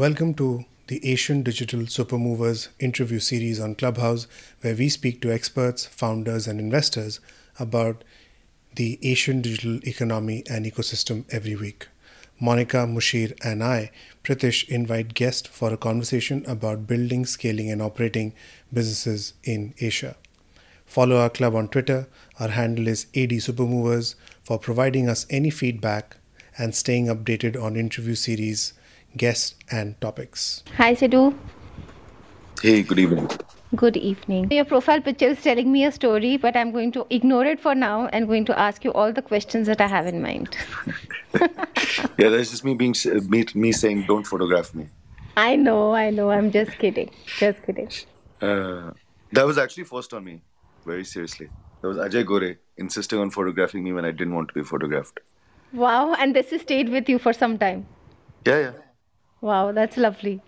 Welcome to the Asian Digital Supermovers interview series on Clubhouse, where we speak to experts, founders, and investors about the Asian digital economy and ecosystem every week. Monica, Mushir, and I, Pritish, invite guests for a conversation about building, scaling, and operating businesses in Asia. Follow our club on Twitter. Our handle is AD Supermovers for providing us any feedback and staying updated on interview series guests, and topics. Hi, Sidhu. Hey, good evening. Good evening. Your profile picture is telling me a story, but I'm going to ignore it for now and going to ask you all the questions that I have in mind. yeah, that's just me being me, me saying, "Don't photograph me." I know, I know. I'm just kidding. Just kidding. Uh, that was actually forced on me, very seriously. That was Ajay Gore insisting on photographing me when I didn't want to be photographed. Wow, and this has stayed with you for some time. Yeah, yeah. Wow, that's lovely.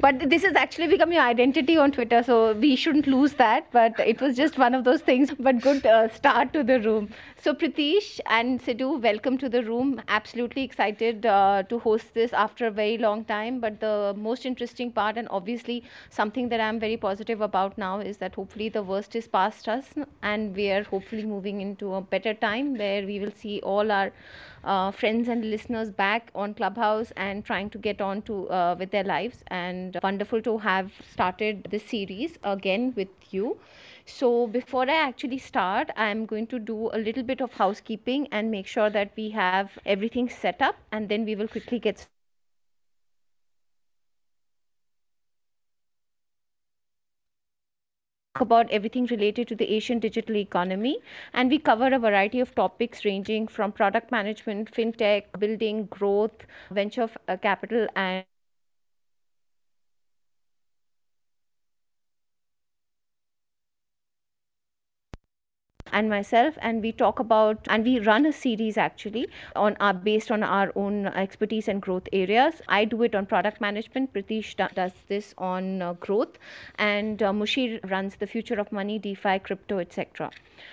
But this has actually become your identity on Twitter, so we shouldn't lose that. But it was just one of those things. But good uh, start to the room. So Pritish and Sidhu, welcome to the room. Absolutely excited uh, to host this after a very long time. But the most interesting part, and obviously something that I'm very positive about now, is that hopefully the worst is past us, and we are hopefully moving into a better time where we will see all our uh, friends and listeners back on Clubhouse and trying to get on to uh, with their lives. And wonderful to have started this series again with you. So before I actually start, I'm going to do a little bit of housekeeping and make sure that we have everything set up, and then we will quickly get about everything related to the Asian digital economy. And we cover a variety of topics ranging from product management, fintech, building, growth, venture uh, capital, and and myself and we talk about and we run a series actually on our based on our own expertise and growth areas i do it on product management pritish does this on uh, growth and uh, mushir runs the future of money defi crypto etc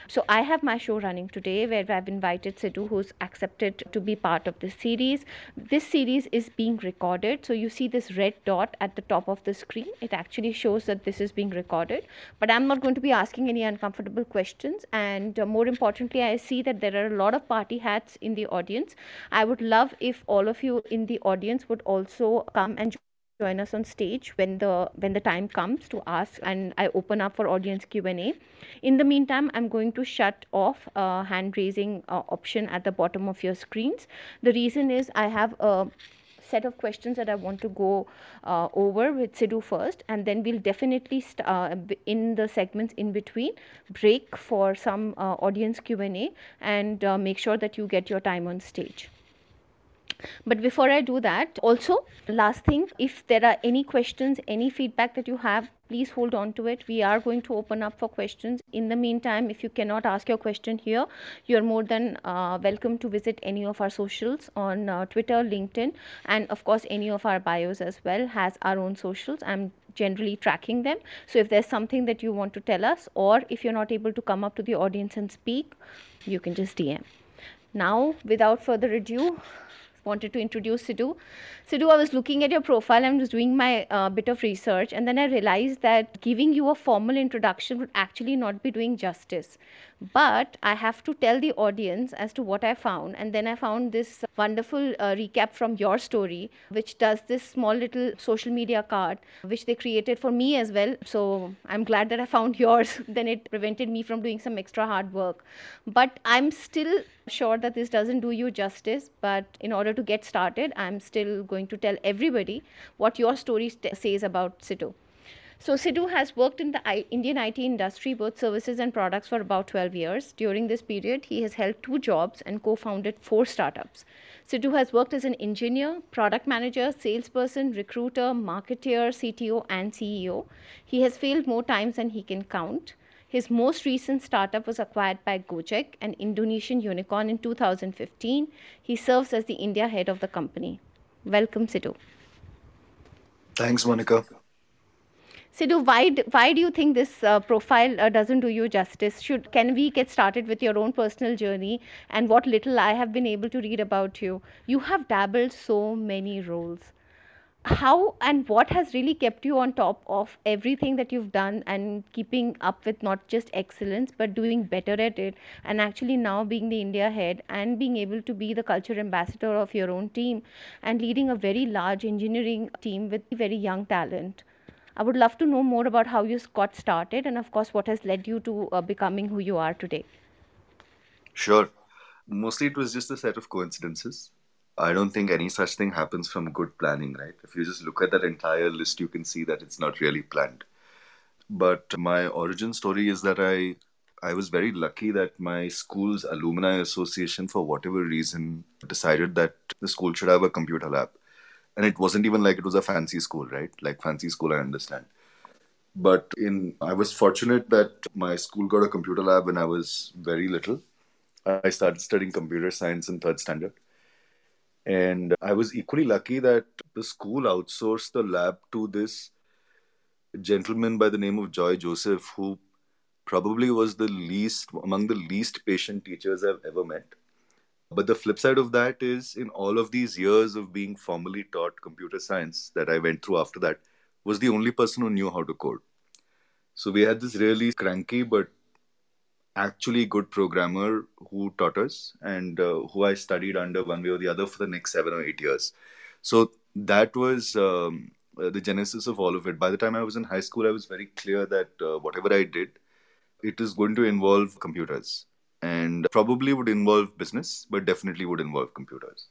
so I have my show running today where I've invited Sidhu who's accepted to be part of this series. This series is being recorded. So you see this red dot at the top of the screen. It actually shows that this is being recorded. But I'm not going to be asking any uncomfortable questions. And uh, more importantly, I see that there are a lot of party hats in the audience. I would love if all of you in the audience would also come and join us on stage when the when the time comes to ask and i open up for audience q&a in the meantime i'm going to shut off uh, hand raising uh, option at the bottom of your screens the reason is i have a set of questions that I want to go uh, over with Sidhu first, and then we'll definitely uh, in the segments in between break for some uh, audience Q and A, and uh, make sure that you get your time on stage. But before I do that, also, last thing, if there are any questions, any feedback that you have, please hold on to it. We are going to open up for questions. In the meantime, if you cannot ask your question here, you're more than uh, welcome to visit any of our socials on uh, Twitter, LinkedIn, and of course, any of our bios as well has our own socials. I'm generally tracking them. So if there's something that you want to tell us, or if you're not able to come up to the audience and speak, you can just DM. Now, without further ado, wanted to introduce Sidhu. Sidhu, I was looking at your profile and was doing my uh, bit of research, and then I realized that giving you a formal introduction would actually not be doing justice. But I have to tell the audience as to what I found, and then I found this wonderful uh, recap from your story, which does this small little social media card, which they created for me as well. So I'm glad that I found yours. then it prevented me from doing some extra hard work. But I'm still sure that this doesn't do you justice. But in order to get started, I'm still going to tell everybody what your story st- says about Sidhu. So Sidhu has worked in the I- Indian IT industry, both services and products, for about 12 years. During this period, he has held two jobs and co-founded four startups. Sidhu has worked as an engineer, product manager, salesperson, recruiter, marketer, CTO, and CEO. He has failed more times than he can count. His most recent startup was acquired by Gojek, an Indonesian unicorn, in 2015. He serves as the India head of the company. Welcome, Sidhu. Thanks, Monica. Sidhu, why, why do you think this uh, profile uh, doesn't do you justice? Should Can we get started with your own personal journey and what little I have been able to read about you? You have dabbled so many roles. How and what has really kept you on top of everything that you've done and keeping up with not just excellence but doing better at it and actually now being the india head and being able to be the culture ambassador of your own team and leading a very large engineering team with very young talent i would love to know more about how you got started and of course what has led you to uh, becoming who you are today Sure. Mostly it was just a set of coincidences. I don't think any such thing happens from good planning, right? If you just look at that entire list, you can see that it's not really planned. But my origin story is that I I was very lucky that my school's alumni association, for whatever reason, decided that the school should have a computer lab. And it wasn't even like it was a fancy school, right? Like fancy school, I understand. But in I was fortunate that my school got a computer lab when I was very little. I started studying computer science in third standard. And I was equally lucky that the school outsourced the lab to this gentleman by the name of Joy Joseph, who probably was the least, among the least patient teachers I've ever met. But the flip side of that is, in all of these years of being formally taught computer science that I went through after that, was the only person who knew how to code. So we had this really cranky but actually good programmer who taught us and uh, who I studied under one way or the other for the next seven or eight years. So that was um, uh, the genesis of all of it. By the time I was in high school, I was very clear that uh, whatever I did, it is going to involve computers and probably would involve business, but definitely would involve computers.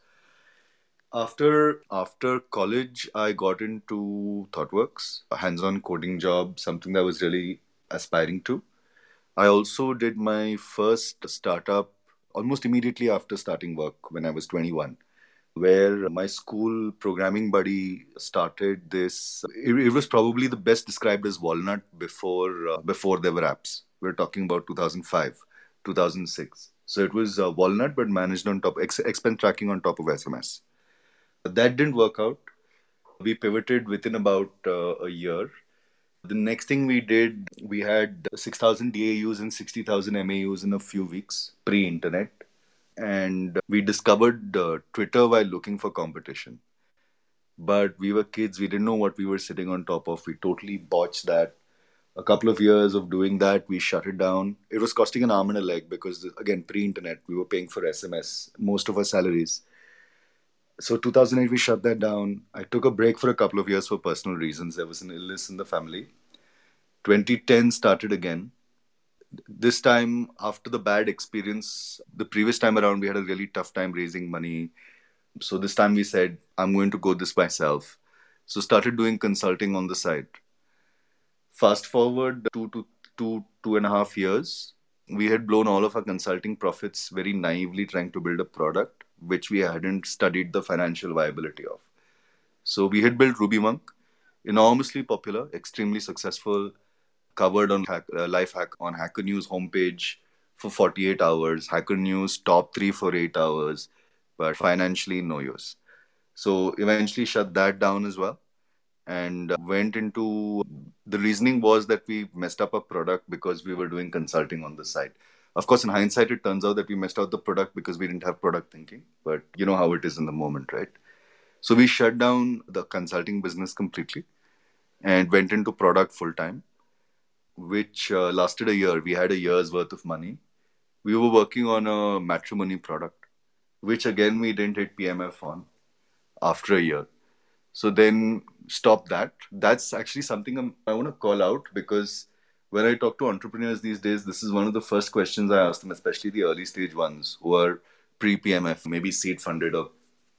After after college, I got into ThoughtWorks, a hands-on coding job, something that I was really aspiring to I also did my first startup almost immediately after starting work when I was 21, where my school programming buddy started this. It, it was probably the best described as Walnut before uh, before there were apps. We're talking about 2005, 2006. So it was uh, Walnut, but managed on top ex- expense tracking on top of SMS. That didn't work out. We pivoted within about uh, a year the next thing we did, we had 6,000 DAUs and 60,000 MAUs in a few weeks pre internet. And we discovered uh, Twitter while looking for competition. But we were kids, we didn't know what we were sitting on top of. We totally botched that. A couple of years of doing that, we shut it down. It was costing an arm and a leg because, again, pre internet, we were paying for SMS, most of our salaries so 2008 we shut that down. I took a break for a couple of years for personal reasons. There was an illness in the family. 2010 started again. This time after the bad experience the previous time around we had a really tough time raising money. So this time we said i'm going to go this myself. So started doing consulting on the side. Fast forward two to two two and a half years we had blown all of our consulting profits very naively trying to build a product which we hadn't studied the financial viability of. So we had built RubyMonk, enormously popular, extremely successful, covered on hack, uh, Lifehack on Hacker News homepage for 48 hours, Hacker News top three for eight hours, but financially no use. So eventually shut that down as well and uh, went into the reasoning was that we messed up a product because we were doing consulting on the side of course, in hindsight, it turns out that we messed out the product because we didn't have product thinking. But you know how it is in the moment, right? So we shut down the consulting business completely and went into product full time, which uh, lasted a year. We had a year's worth of money. We were working on a matrimony product, which again we didn't hit PMF on after a year. So then stop that. That's actually something I'm, I want to call out because when I talk to entrepreneurs these days, this is one of the first questions I ask them, especially the early stage ones who are pre PMF, maybe seed funded or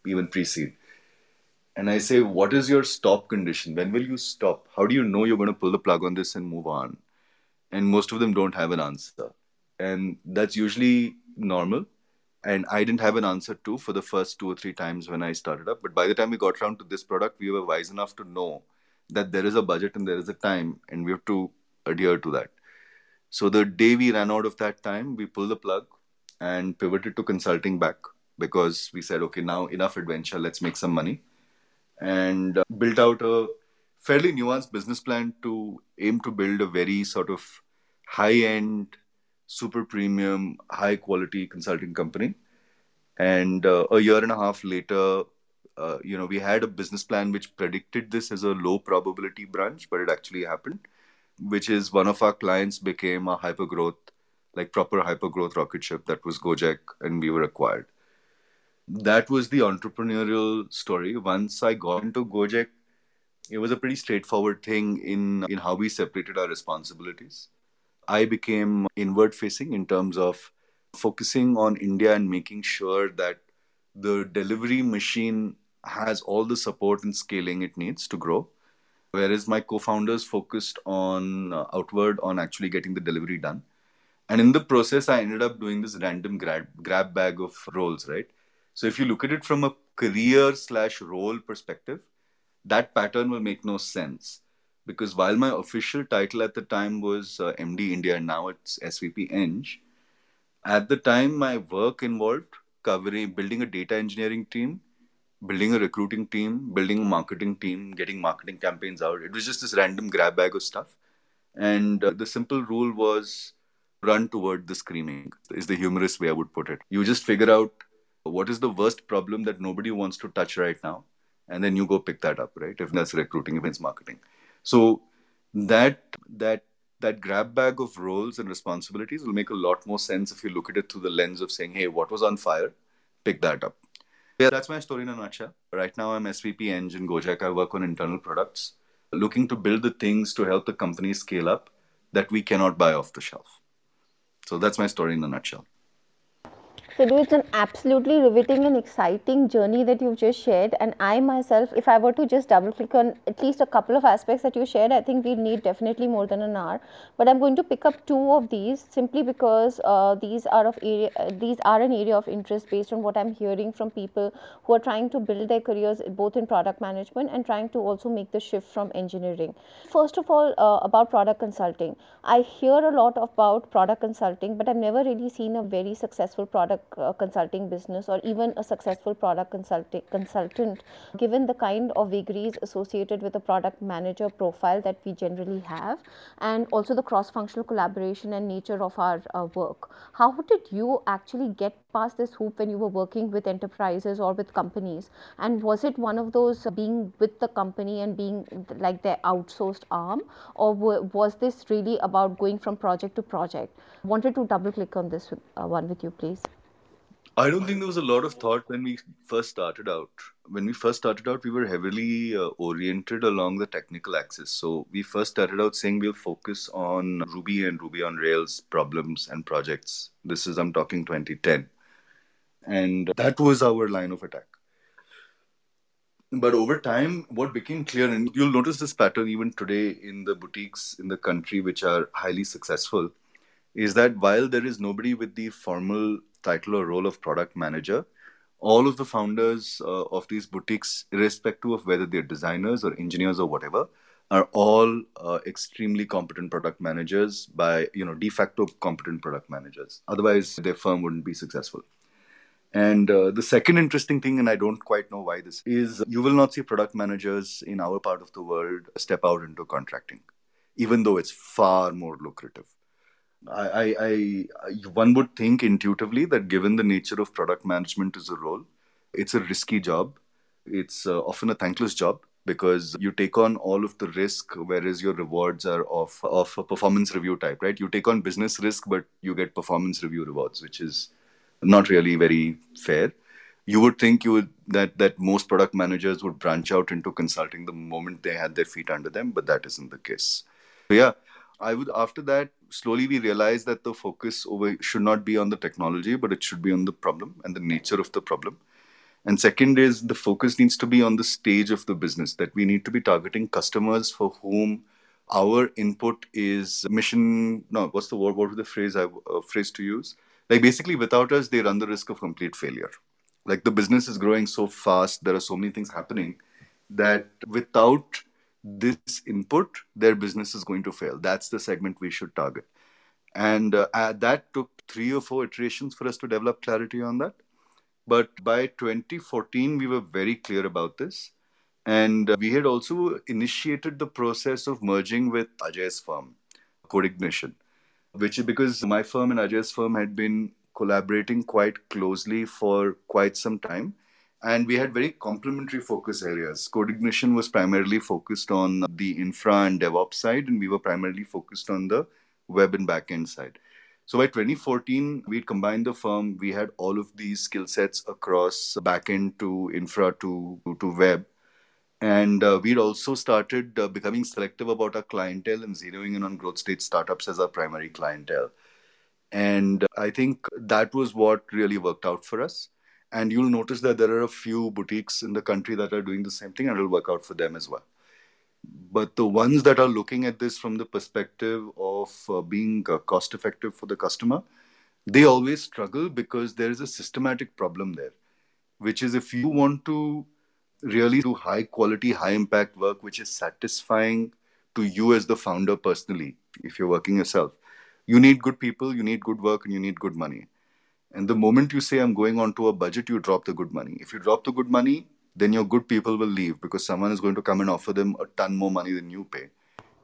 even pre seed. And I say, what is your stop condition? When will you stop? How do you know you're going to pull the plug on this and move on? And most of them don't have an answer. And that's usually normal. And I didn't have an answer too for the first two or three times when I started up. But by the time we got around to this product, we were wise enough to know that there is a budget and there is a time, and we have to adhere to that. So the day we ran out of that time, we pulled the plug and pivoted to consulting back because we said, okay, now enough adventure, let's make some money. And uh, built out a fairly nuanced business plan to aim to build a very sort of high end, super premium, high quality consulting company. And uh, a year and a half later, Uh, you know, we had a business plan which predicted this as a low probability branch, but it actually happened. Which is one of our clients became a hyper growth, like proper hyper growth rocket ship that was Gojek, and we were acquired. That was the entrepreneurial story. Once I got into Gojek, it was a pretty straightforward thing in in how we separated our responsibilities. I became inward facing in terms of focusing on India and making sure that the delivery machine has all the support and scaling it needs to grow. Whereas my co founders focused on uh, outward on actually getting the delivery done. And in the process, I ended up doing this random grab, grab bag of roles, right? So if you look at it from a career slash role perspective, that pattern will make no sense because while my official title at the time was uh, MD India and now it's SVP Eng, at the time my work involved covering building a data engineering team, building a recruiting team, building a marketing team, getting marketing campaigns out. It was just this random grab bag of stuff. And uh, the simple rule was run toward the screaming, is the humorous way I would put it. You just figure out what is the worst problem that nobody wants to touch right now, and then you go pick that up, right? If that's recruiting, if it's marketing. So that that that grab bag of roles and responsibilities will make a lot more sense if you look at it through the lens of saying, hey, what was on fire? Pick that up. Yeah, that's my story in a nutshell. Right now, I'm SVP Engine Gojek. I work on internal products, looking to build the things to help the company scale up that we cannot buy off the shelf. So that's my story in a nutshell. So, it's an absolutely riveting and exciting journey that you've just shared. And I myself, if I were to just double click on at least a couple of aspects that you shared, I think we need definitely more than an hour. But I'm going to pick up two of these simply because uh, these are of area, uh, these are an area of interest based on what I'm hearing from people who are trying to build their careers both in product management and trying to also make the shift from engineering. First of all, uh, about product consulting, I hear a lot about product consulting, but I've never really seen a very successful product uh, consulting business or even a successful product consulting consultant given the kind of vagaries associated with a product manager profile that we generally have and also the cross functional collaboration and nature of our uh, work. How did you actually get past this hoop when you were working with enterprises or with companies? And was it one of those being with the company and being like their outsourced arm? Or was this really about going from project to project? Wanted to double click on this uh, one with you please I don't think there was a lot of thought when we first started out. When we first started out, we were heavily uh, oriented along the technical axis. So we first started out saying we'll focus on Ruby and Ruby on Rails problems and projects. This is, I'm talking 2010. And that was our line of attack. But over time, what became clear, and you'll notice this pattern even today in the boutiques in the country which are highly successful, is that while there is nobody with the formal title or role of product manager, all of the founders uh, of these boutiques, irrespective of whether they're designers or engineers or whatever, are all uh, extremely competent product managers by you know de facto competent product managers. Otherwise, their firm wouldn't be successful. And uh, the second interesting thing, and I don't quite know why this is, you will not see product managers in our part of the world step out into contracting, even though it's far more lucrative. I, I, I, one would think intuitively that given the nature of product management as a role, it's a risky job. It's uh, often a thankless job because you take on all of the risk, whereas your rewards are of of a performance review type, right? You take on business risk, but you get performance review rewards, which is not really very fair. You would think you would that that most product managers would branch out into consulting the moment they had their feet under them, but that isn't the case. So yeah, I would after that slowly we realized that the focus over should not be on the technology, but it should be on the problem and the nature of the problem. And second is the focus needs to be on the stage of the business that we need to be targeting customers for whom our input is mission. No, what's the word? What was the phrase I uh, phrase to use? Like basically, without us, they run the risk of complete failure. Like the business is growing so fast, there are so many things happening that without this input, their business is going to fail. That's the segment we should target. And uh, uh, that took three or four iterations for us to develop clarity on that. But by 2014, we were very clear about this. And uh, we had also initiated the process of merging with Ajay's firm, CodeIgnition, which is because my firm and Ajay's firm had been collaborating quite closely for quite some time and we had very complementary focus areas. CodeIgnition was primarily focused on the infra and DevOps side, and we were primarily focused on the web and backend side. So by 2014, we combined the firm. We had all of these skill sets across backend to infra to, to web. And uh, we'd also started uh, becoming selective about our clientele and zeroing in on growth stage startups as our primary clientele. And I think that was what really worked out for us. And you'll notice that there are a few boutiques in the country that are doing the same thing, and it'll work out for them as well. But the ones that are looking at this from the perspective of uh, being uh, cost effective for the customer, they always struggle because there is a systematic problem there, which is if you want to really do high quality, high impact work, which is satisfying to you as the founder personally, if you're working yourself, you need good people, you need good work, and you need good money. And the moment you say, I'm going on to a budget, you drop the good money. If you drop the good money, then your good people will leave because someone is going to come and offer them a ton more money than you pay.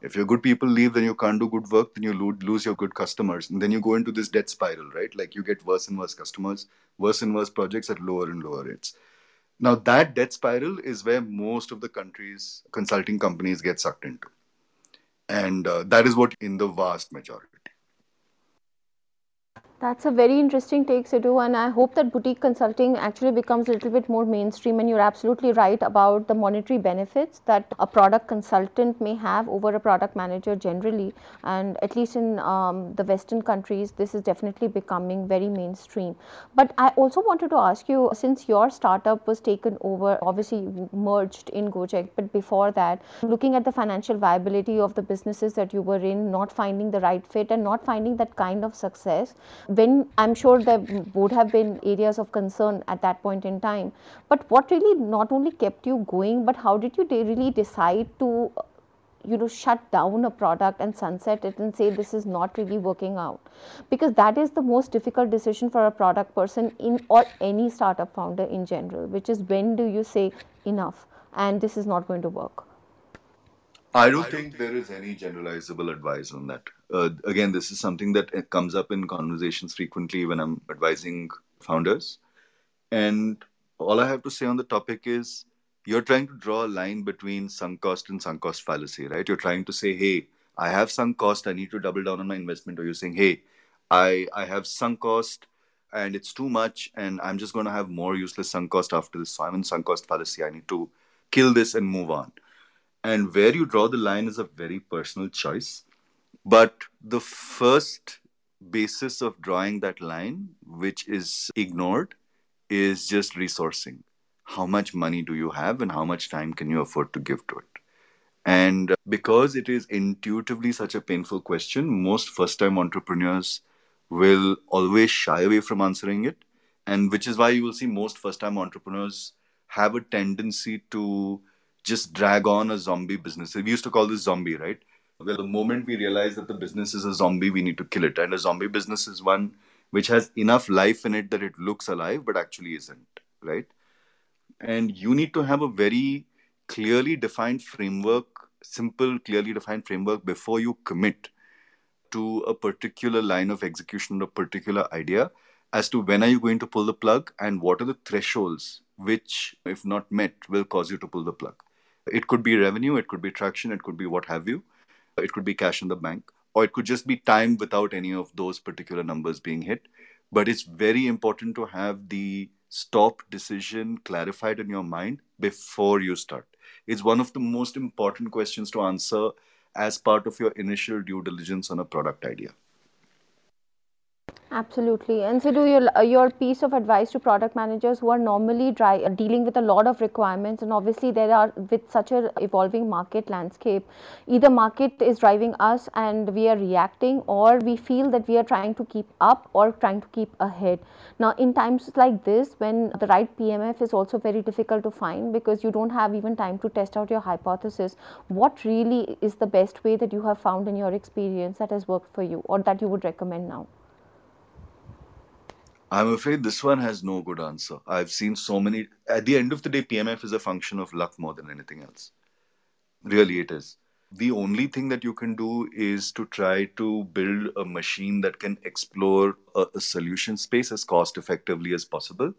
If your good people leave, then you can't do good work, then you lose your good customers. And then you go into this debt spiral, right? Like you get worse and worse customers, worse and worse projects at lower and lower rates. Now, that debt spiral is where most of the country's consulting companies get sucked into. And uh, that is what in the vast majority. That's a very interesting take, Sidhu, and I hope that boutique consulting actually becomes a little bit more mainstream. And you're absolutely right about the monetary benefits that a product consultant may have over a product manager generally. And at least in um, the Western countries, this is definitely becoming very mainstream. But I also wanted to ask you since your startup was taken over, obviously merged in Gojek, but before that, looking at the financial viability of the businesses that you were in, not finding the right fit, and not finding that kind of success when I'm sure there would have been areas of concern at that point in time. But what really not only kept you going, but how did you really decide to uh, you know shut down a product and sunset it and say this is not really working out because that is the most difficult decision for a product person in or any startup founder in general which is when do you say enough and this is not going to work I don't think there is any generalizable advice on that. Uh, again, this is something that comes up in conversations frequently when I'm advising founders. And all I have to say on the topic is you're trying to draw a line between sunk cost and sunk cost fallacy, right? You're trying to say, hey, I have sunk cost, I need to double down on my investment. Or you're saying, hey, I, I have sunk cost and it's too much and I'm just going to have more useless sunk cost after this. So I'm in sunk cost fallacy. I need to kill this and move on and where you draw the line is a very personal choice. But the first basis of drawing that line, which is ignored, is just resourcing. How much money do you have and how much time can you afford to give to it? And because it is intuitively such a painful question, most first time entrepreneurs will always shy away from answering it. And which is why you will see most first time entrepreneurs have a tendency to just drag on a zombie business. We used to call this zombie, right? Well, the moment we realize that the business is a zombie, we need to kill it. And a zombie business is one which has enough life in it that it looks alive, but actually isn't, right? And you need to have a very clearly defined framework, simple, clearly defined framework before you commit to a particular line of execution, a particular idea, as to when are you going to pull the plug and what are the thresholds which, if not met, will cause you to pull the plug. It could be revenue, it could be traction, it could be what have you. Uh, it could be cash in the bank, or it could just be time without any of those particular numbers being hit. But it's very important to have the stop decision clarified in your mind before you start. It's one of the most important questions to answer as part of your initial due diligence on a product idea. Absolutely. And so, do your, uh, your piece of advice to product managers who are normally dry, uh, dealing with a lot of requirements, and obviously there are with such a evolving market landscape, either market is driving us and we are reacting, or we feel that we are trying to keep up or trying to keep ahead. Now, in times like this, when the right PMF is also very difficult to find because you don't have even time to test out your hypothesis, what really is the best way that you have found in your experience that has worked for you, or that you would recommend now? I'm afraid this one has no good answer. I've seen so many. At the end of the day, PMF is a function of luck more than anything else. Really, it is. The only thing that you can do is to try to build a machine that can explore a, a solution space as cost effectively as possible,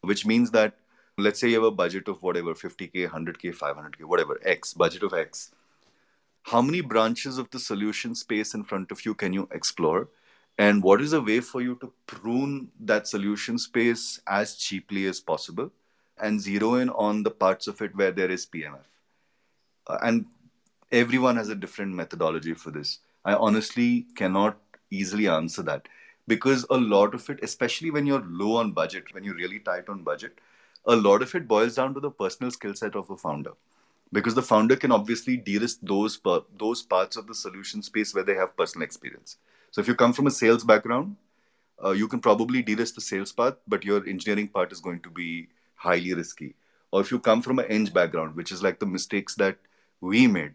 which means that let's say you have a budget of whatever 50k 100k 500k whatever x budget of x how many branches of the solution space in front of you can you explore and what is a way for you to prune that solution space as cheaply as possible and zero in on the parts of it where there is pmf uh, and everyone has a different methodology for this. I honestly cannot easily answer that because a lot of it especially when you're low on budget when you're really tight on budget a lot of it boils down to the personal skill set of a founder. Because the founder can obviously de-risk those those parts of the solution space where they have personal experience so if you come from a sales background uh, you can probably de-risk the sales part but your engineering part is going to be highly risky or if you come from an eng background which is like the mistakes that we made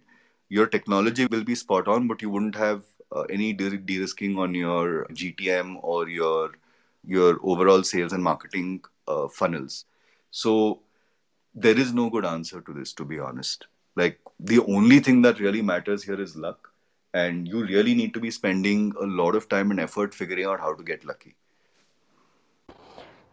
your technology will be spot on but you wouldn't have uh, any de-risking on your gtm or your your overall sales and marketing uh, funnels so there is no good answer to this, to be honest. Like the only thing that really matters here is luck. And you really need to be spending a lot of time and effort figuring out how to get lucky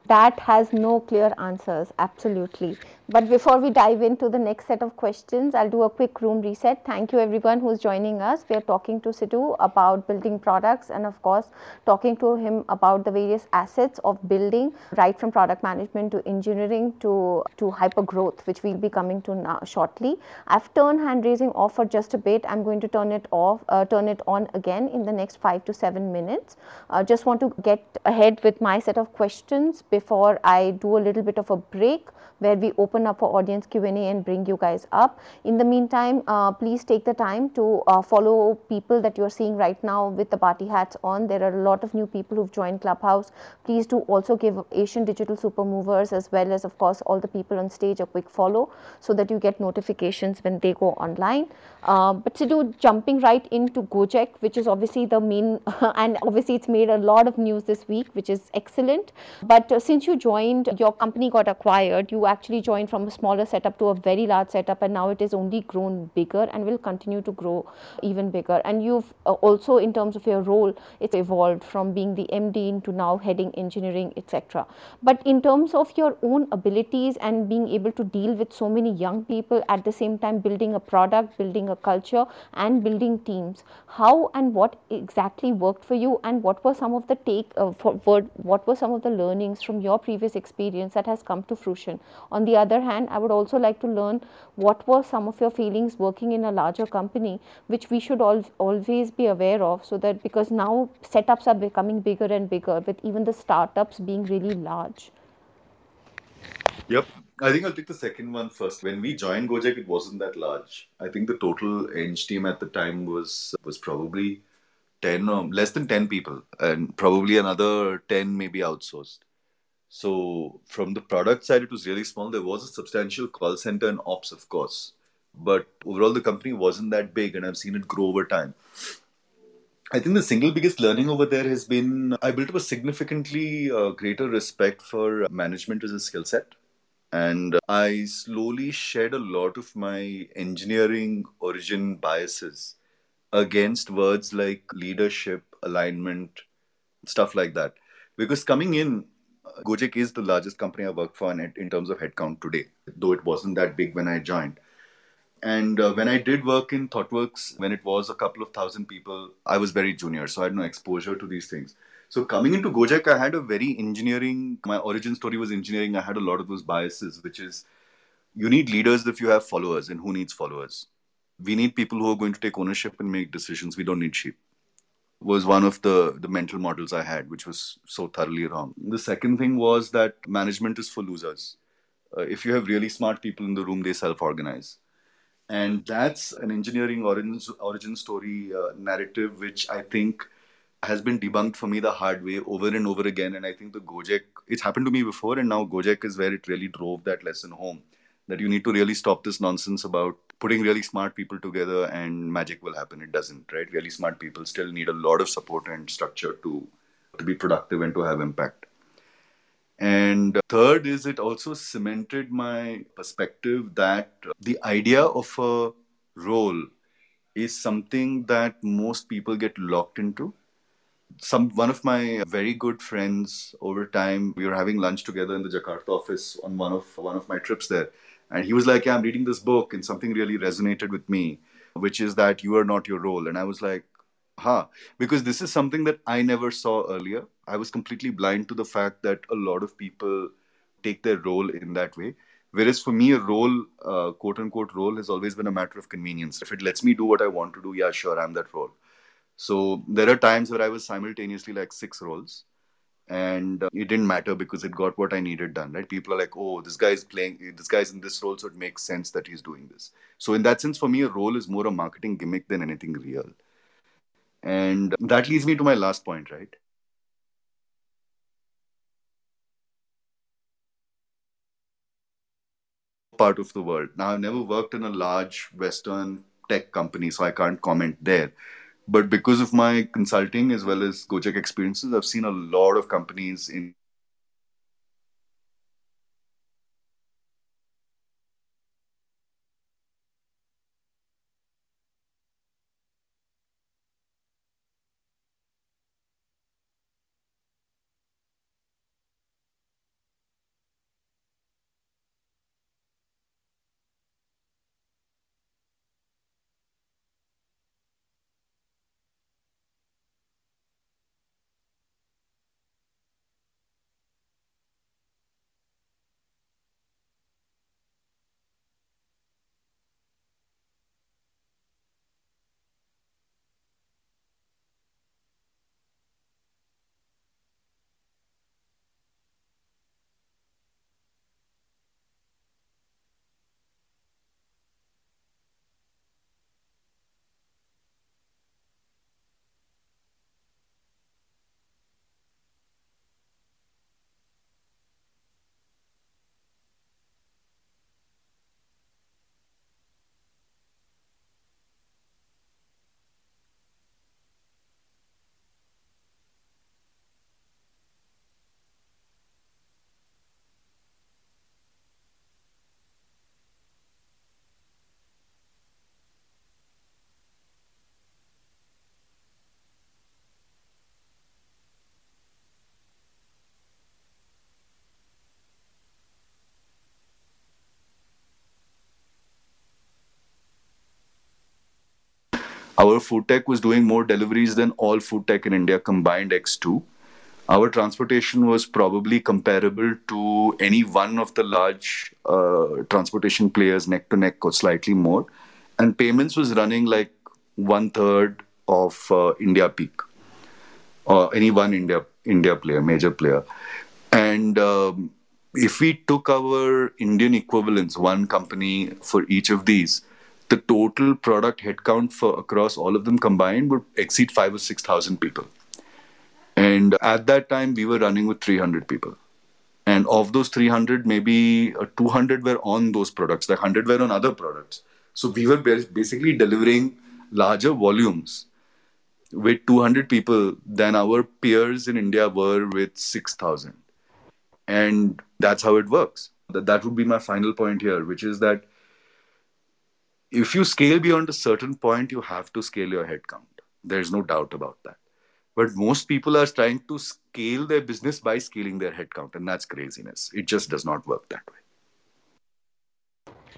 that has no clear answers, absolutely. But before we dive into the next set of questions, I'll do a quick room reset. Thank you everyone who's joining us. We are talking to Sidhu about building products and of course talking to him about the various assets of building right from product management to engineering to, to hyper growth, which we'll be coming to now shortly. I've turned hand raising off for just a bit. I'm going to turn it off, uh, turn it on again in the next five to seven minutes. Uh, just want to get ahead with my set of questions before I do a little bit of a break where we open up for audience Q&A and bring you guys up. In the meantime, uh, please take the time to uh, follow people that you're seeing right now with the party hats on. There are a lot of new people who've joined Clubhouse. Please do also give Asian Digital Super Movers as well as, of course, all the people on stage a quick follow so that you get notifications when they go online. Uh, but to do jumping right into Gojek, which is obviously the main, and obviously it's made a lot of news this week, which is excellent. But uh, since you joined, your company got acquired, you actually joined from a smaller setup to a very large setup, and now it is only grown bigger and will continue to grow even bigger. And you've uh, also, in terms of your role, it's evolved from being the MD into now heading engineering, etc. But in terms of your own abilities and being able to deal with so many young people at the same time, building a product, building a culture, and building teams, how and what exactly worked for you, and what were some of the take uh, for, what were some of the learnings from your previous experience that has come to fruition on the other hand i would also like to learn what were some of your feelings working in a larger company which we should all, always be aware of so that because now setups are becoming bigger and bigger with even the startups being really large yep I think I'll take the second one first. When we joined Gojek, it wasn't that large. I think the total Eng team at the time was was probably 10 or less than 10 people and probably another 10 maybe outsourced so from the product side, it was really small. There was a substantial call center and ops, of course, but overall the company wasn't that big, and I've seen it grow over time. I think the single biggest learning over there has been I built up a significantly uh, greater respect for management as a skill set. And I slowly shed a lot of my engineering origin biases against words like leadership, alignment, stuff like that. Because coming in, Gojek is the largest company I work for in, in terms of headcount today, though it wasn't that big when I joined. And uh, when I did work in ThoughtWorks, when it was a couple of thousand people, I was very junior, so I had no exposure to these things. So coming into Gojek, I had a very engineering. My origin story was engineering. I had a lot of those biases, which is you need leaders if you have followers, and who needs followers? We need people who are going to take ownership and make decisions. We don't need sheep was one of the the mental models I had, which was so thoroughly wrong. The second thing was that management is for losers. Uh, if you have really smart people in the room, they self-organize, and that's an engineering origin origin story uh, narrative, which I think has been debunked for me the hard way over and over again. And I think the Gojek, it's happened to me before, and now Gojek is where it really drove that lesson home. That you need to really stop this nonsense about putting really smart people together and magic will happen. It doesn't, right? Really smart people still need a lot of support and structure to, to be productive and to have impact. And third is it also cemented my perspective that the idea of a role is something that most people get locked into some one of my very good friends over time we were having lunch together in the jakarta office on one of one of my trips there and he was like yeah i'm reading this book and something really resonated with me which is that you are not your role. And i was like huh. Because this is something that i never saw earlier. I was completely blind to the fact that a lot of people take their role in that way. Whereas for me a role uh, quote unquote role has always been a matter of convenience. If it lets me do what i want to do yeah sure i'm that role. So there are times where I was simultaneously like six roles, and uh, it didn't matter because it got what I needed done. Right? People are like, "Oh, this guy's playing. This guy's in this role, so it makes sense that he's doing this." So in that sense, for me, a role is more a marketing gimmick than anything real. And that leads me to my last point, right? Part of the world. Now, I've never worked in a large Western tech company, so I can't comment there but because of my consulting as well as Gojek experiences, I've seen a lot of companies in our food tech was doing more deliveries than all food tech in India combined X2. Our transportation was probably comparable to any one of the large uh, transportation players neck to neck or slightly more. And payments was running like one third of uh, India peak or any one India India player, major player. And um, if we took our Indian equivalents, one company for each of these, the total product headcount for across all of them combined would exceed five or six thousand people. And at that time, we were running with 300 people. And of those 300, maybe uh, 200 were on those products, the 100 were on other products. So we were basically delivering larger volumes with 200 people than our peers in India were with 6,000. And that's how it works. That, that would be my final point here, which is that if you scale beyond a certain point, you have to scale your headcount. There's no doubt about that. But most people are trying to scale their business by scaling their headcount, and that's craziness. It just does not work that way.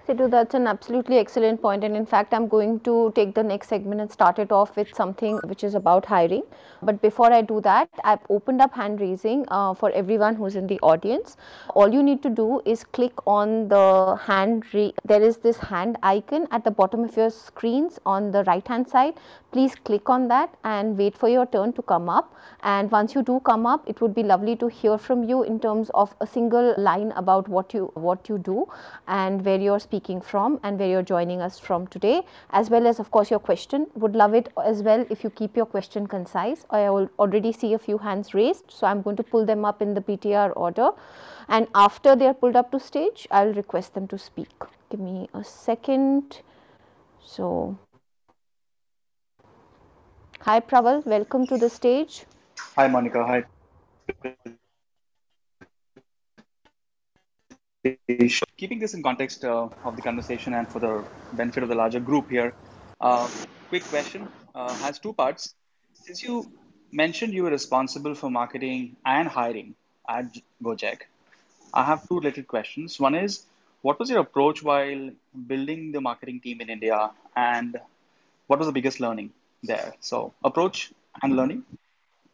Sidhu, that's an absolutely excellent point. And in fact, I'm going to take the next segment and start it off with something which is about hiring. But before I do that, I've opened up hand raising uh, for everyone who's in the audience. All you need to do is click on the hand, re- there is this hand icon at the bottom of your screens on the right hand side. Please click on that and wait for your turn to come up. And once you do come up, it would be lovely to hear from you in terms of a single line about what you what you do and where you're speaking from and where you're joining us from today, as well as, of course, your question. Would love it as well if you keep your question concise. I already see a few hands raised, so I'm going to pull them up in the PTR order. And after they are pulled up to stage, I'll request them to speak. Give me a second. So, hi Praval, welcome to the stage. Hi Monica, hi keeping this in context uh, of the conversation and for the benefit of the larger group here, uh, quick question uh, has two parts. Since you mentioned you were responsible for marketing and hiring at Gojek. I have two related questions. One is, what was your approach while building the marketing team in India, and what was the biggest learning there? So, approach and hmm. learning.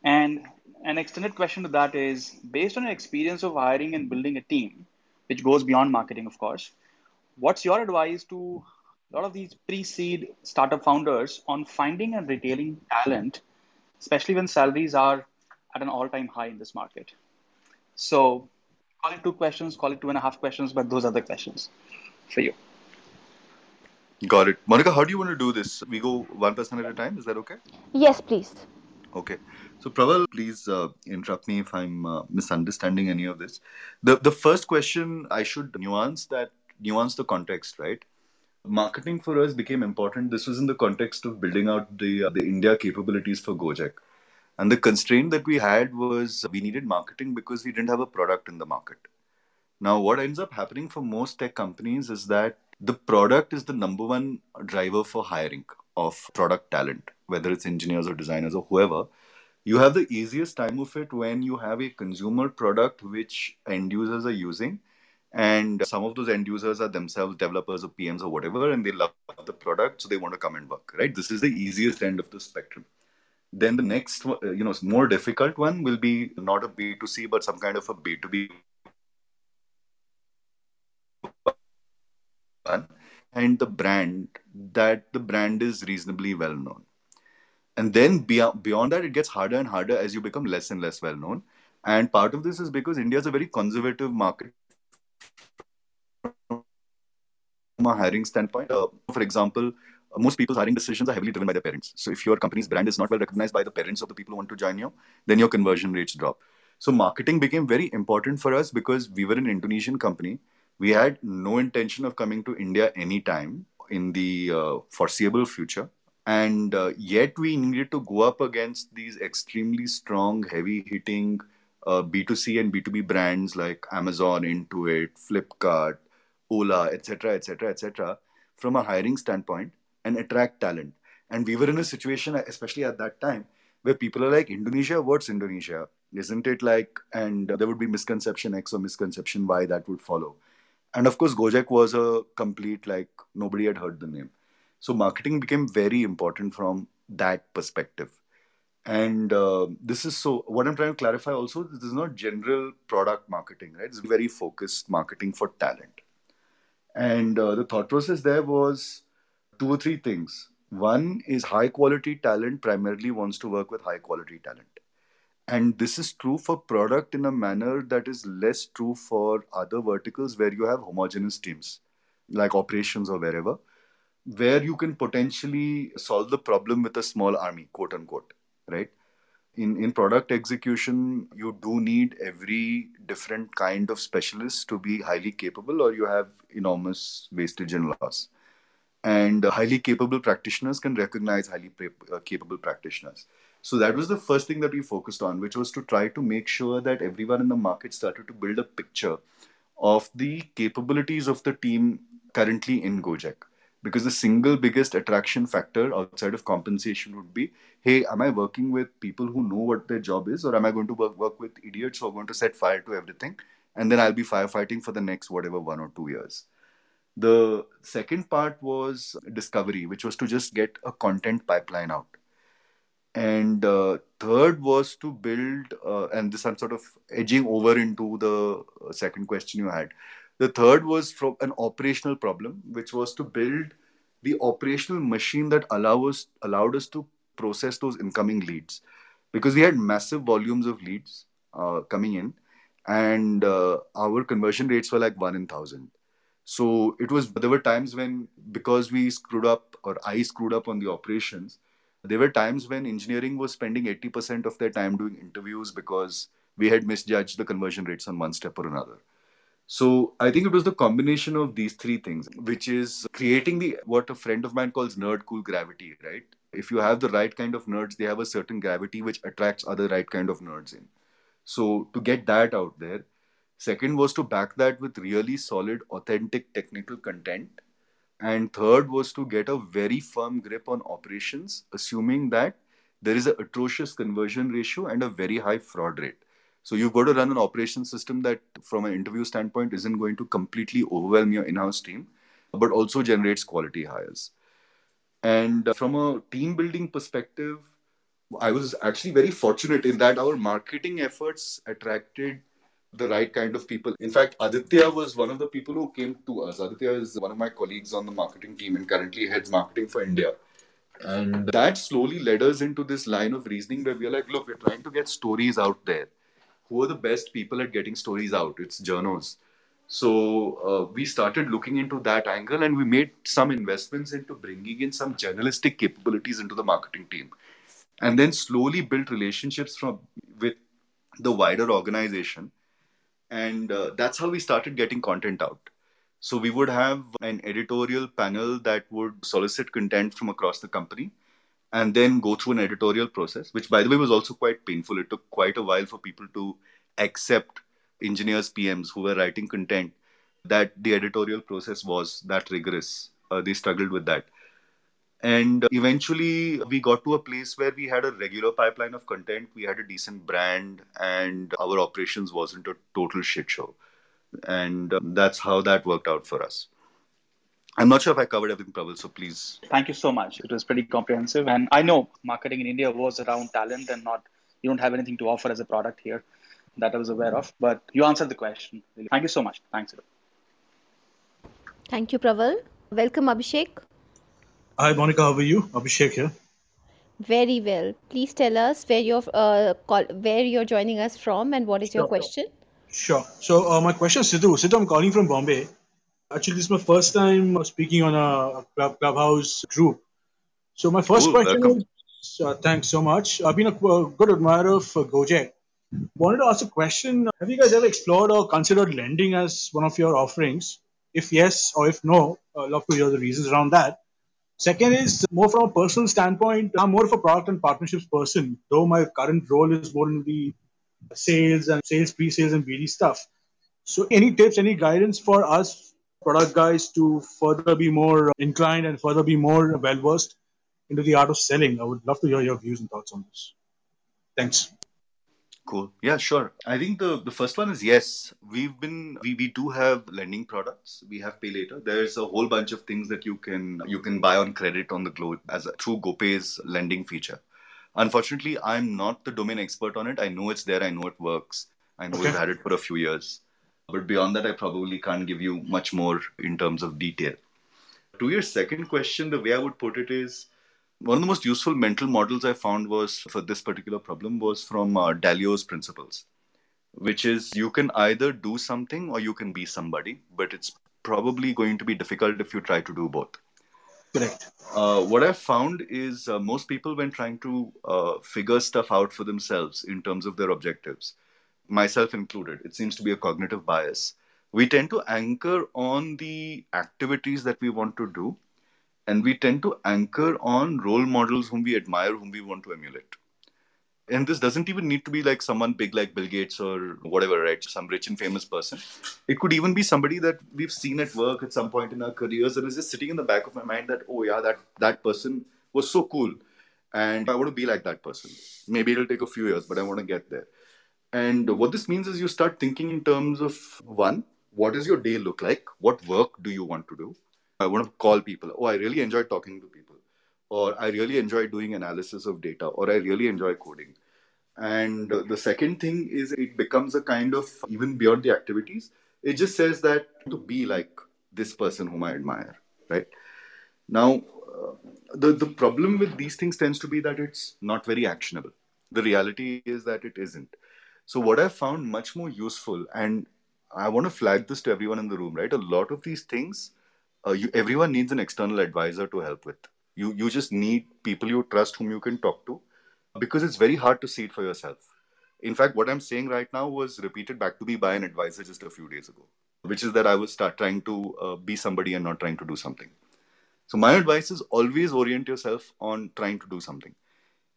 And an extended question to that is, based on your experience of hiring and building a team, which goes beyond marketing, of course, what's your advice to a lot of these pre-seed startup founders on finding and retaining talent, especially when salaries are at an all-time high in this market? So call it two questions, call it two and a half questions, but those are the questions for you. Got it. Monica, how do you want to do this? We go one person at a time. Is that okay? Yes, please. Okay. So, Praval, please uh, interrupt me if I'm uh, misunderstanding any of this. The the first question I should nuance that nuance the context, right? Marketing for us became important. This was in the context of building out the uh, the India capabilities for Gojek, and the constraint that we had was we needed marketing because we didn't have a product in the market. Now, what ends up happening for most tech companies is that the product is the number one driver for hiring of product talent, whether it's engineers or designers or whoever. You have the easiest time of it when you have a consumer product which end users are using, and some of those end users are themselves developers or PMs or whatever, and they love the product, so they want to come and work. Right? This is the easiest end of the spectrum. Then the next, you know, more difficult one will be not a B2C, but some kind of a B2B and the brand that the brand is reasonably well known. And then beyond, beyond that it gets harder and harder as you become less and less well known. And part of this is because india is a very conservative market. From a hiring standpoint uh, for example most people's hiring decisions are heavily driven by their parents. So if your company's brand is not well recognized by the parents of the people who want to join you then your conversion rates drop. So marketing became very important for us because we were an indonesian company we had no intention of coming to India anytime in the uh, foreseeable future. And uh, yet, we needed to go up against these extremely strong, heavy hitting uh, B2C and B2B brands like Amazon, Intuit, Flipkart, Ola, etc., etc., etc., from a hiring standpoint and attract talent. And we were in a situation, especially at that time, where people are like, Indonesia, what's Indonesia? Isn't it like, and there would be misconception X or misconception Y that would follow and of course gojek was a complete like nobody had heard the name. So marketing became very important from that perspective. And uh, this is so what i'm trying to clarify also this is not general product marketing right? It's very focused marketing for talent. And uh, the thought process there was two or three things. One is high quality talent primarily wants to work with high quality talent and this is true for product in a manner that is less true for other verticals where you have homogeneous teams like operations or wherever where you can potentially solve the problem with a small army quote unquote right? In in product execution you do need every different kind of specialist to be highly capable or you have enormous wastage and loss. And highly capable practitioners can recognize highly uh, capable practitioners so that was the first thing that we focused on, which was to try to make sure that everyone in the market started to build a picture of the capabilities of the team currently in Gojek. Because the single biggest attraction factor outside of compensation would be hey, am I working with people who know what their job is, or am I going to work, work with idiots who are going to set fire to everything? And then I'll be firefighting for the next whatever one or two years. The second part was discovery, which was to just get a content pipeline out and uh, third was to build uh, and this i'm sort of edging over into the uh, second question you had. The third was from an operational problem which was to build the operational machine that allow us, allowed us to process those incoming leads. Because we had massive volumes of leads uh, coming in and uh, our conversion rates were like 1 in 1000 so it was there were times when because we screwed up or i screwed up on the operations there were times when engineering was spending 80% of their time doing interviews because we had misjudged the conversion rates on one step or another. So I think it was the combination of these three things, which is creating the what a friend of mine calls nerd cool gravity, right? If you have the right kind of nerds, they have a certain gravity which attracts other right kind of nerds in. So to get that out there, second was to back that with really solid, authentic technical content and third was to get a very firm grip on operations assuming that there is an atrocious conversion ratio and a very high fraud rate. So you've got to run an operation system that, from an interview standpoint, isn't going to completely overwhelm your in-house team, but also generates quality hires. And uh, from a team building perspective, I was actually very fortunate in that our marketing efforts attracted the right kind of people. In fact, Aditya was one of the people who came to us. Aditya is one of my colleagues on the marketing team and currently heads marketing for India. And that slowly led us into this line of reasoning where we are like, look, we're trying to get stories out there. Who are the best people at getting stories out? It's journals. So uh, we started looking into that angle and we made some investments into bringing in some journalistic capabilities into the marketing team. And then slowly built relationships from with the wider organization. And uh, that's how we started getting content out. So we would have an editorial panel that would solicit content from across the company and then go through an editorial process, which by the way was also quite painful. It took quite a while for people to accept engineers, PMs who were writing content that the editorial process was that rigorous. Uh, they struggled with that. And eventually, we got to a place where we had a regular pipeline of content, we had a decent brand, and our operations wasn't a total shit show and um, that's how that worked out for us. I'm not sure if I covered everything, Prabal, so please. Thank you so much. It was pretty comprehensive. And I know marketing in India was around talent and not, you don't have anything to offer as a product here that I was aware of. But you answered the question. Thank you so much. Thanks. Thank you, Praval. Welcome, Abhishek. Hi, Monica. How are you? Abhishek here. Very well. Please tell us where you're uh, call, where you're joining us from and what is your question. Sure. So uh, my question is Sidhu. Sidhu, I'm calling from Bombay. Actually, this is my first time speaking on a club, clubhouse group. So my first Cool, question welcome. is, uh, thanks so much. I've been a uh, good admirer of uh, Gojek. Wanted to ask a question. Have you guys ever explored or considered lending as one of your offerings? If yes or if no, I'd love to hear the reasons around that. Second is more from a personal standpoint. I'm more of a product and partnerships person, though my current role is more in the sales and sales, pre-sales and BD stuff. So any tips, any guidance for us product guys to further be more inclined and further be more well versed into the art of selling? I would love to hear your views and thoughts on this. Thanks. Cool. Yeah, sure. I think the, the first one is yes. We've been we, we do have lending products. We have pay later. There's a whole bunch of things that you can you can buy on credit on the globe as a, through GoPay's lending feature. Unfortunately, I'm not the domain expert on it. I know it's there. I know it works. I know Okay. we've had it for a few years. But beyond that, I probably can't give you much more in terms of detail. To your second question, the way I would put it is one of the most useful mental models I found was for this particular problem was from uh, Dalio's principles, which is you can either do something or you can be somebody, but it's probably going to be difficult if you try to do both. Correct. Uh, what I've found is uh, most people, when trying to uh, figure stuff out for themselves in terms of their objectives, myself included, it seems to be a cognitive bias. We tend to anchor on the activities that we want to do, and we tend to anchor on role models whom we admire, whom we want to emulate. And this doesn't even need to be like someone big like Bill Gates or whatever, right? Some rich and famous person. It could even be somebody that we've seen at work at some point in our careers and is just sitting in the back of my mind that, oh yeah, that, that person was so cool. And I want to be like that person. Maybe it'll take a few years, but I want to get there. And what this means is you start thinking in terms of one, what does your day look like? What work do you want to do? I want to call people. Oh, I really enjoy talking to people. Or I really enjoy doing analysis of data. Or I really enjoy coding. And the second thing is it becomes a kind of, even beyond the activities, it just says that to be like this person whom I admire, right? Now, uh, the, the problem with these things tends to be that it's not very actionable. The reality is that it isn't. So, what I've found much more useful, and I want to flag this to everyone in the room, right? A lot of these things, uh, you, everyone needs an external advisor to help with. You, you just need people you trust whom you can talk to because it's very hard to see it for yourself. In fact, what I'm saying right now was repeated back to me by an advisor just a few days ago, which is that I was start trying to uh, be somebody and not trying to do something. So my advice is always orient yourself on trying to do something.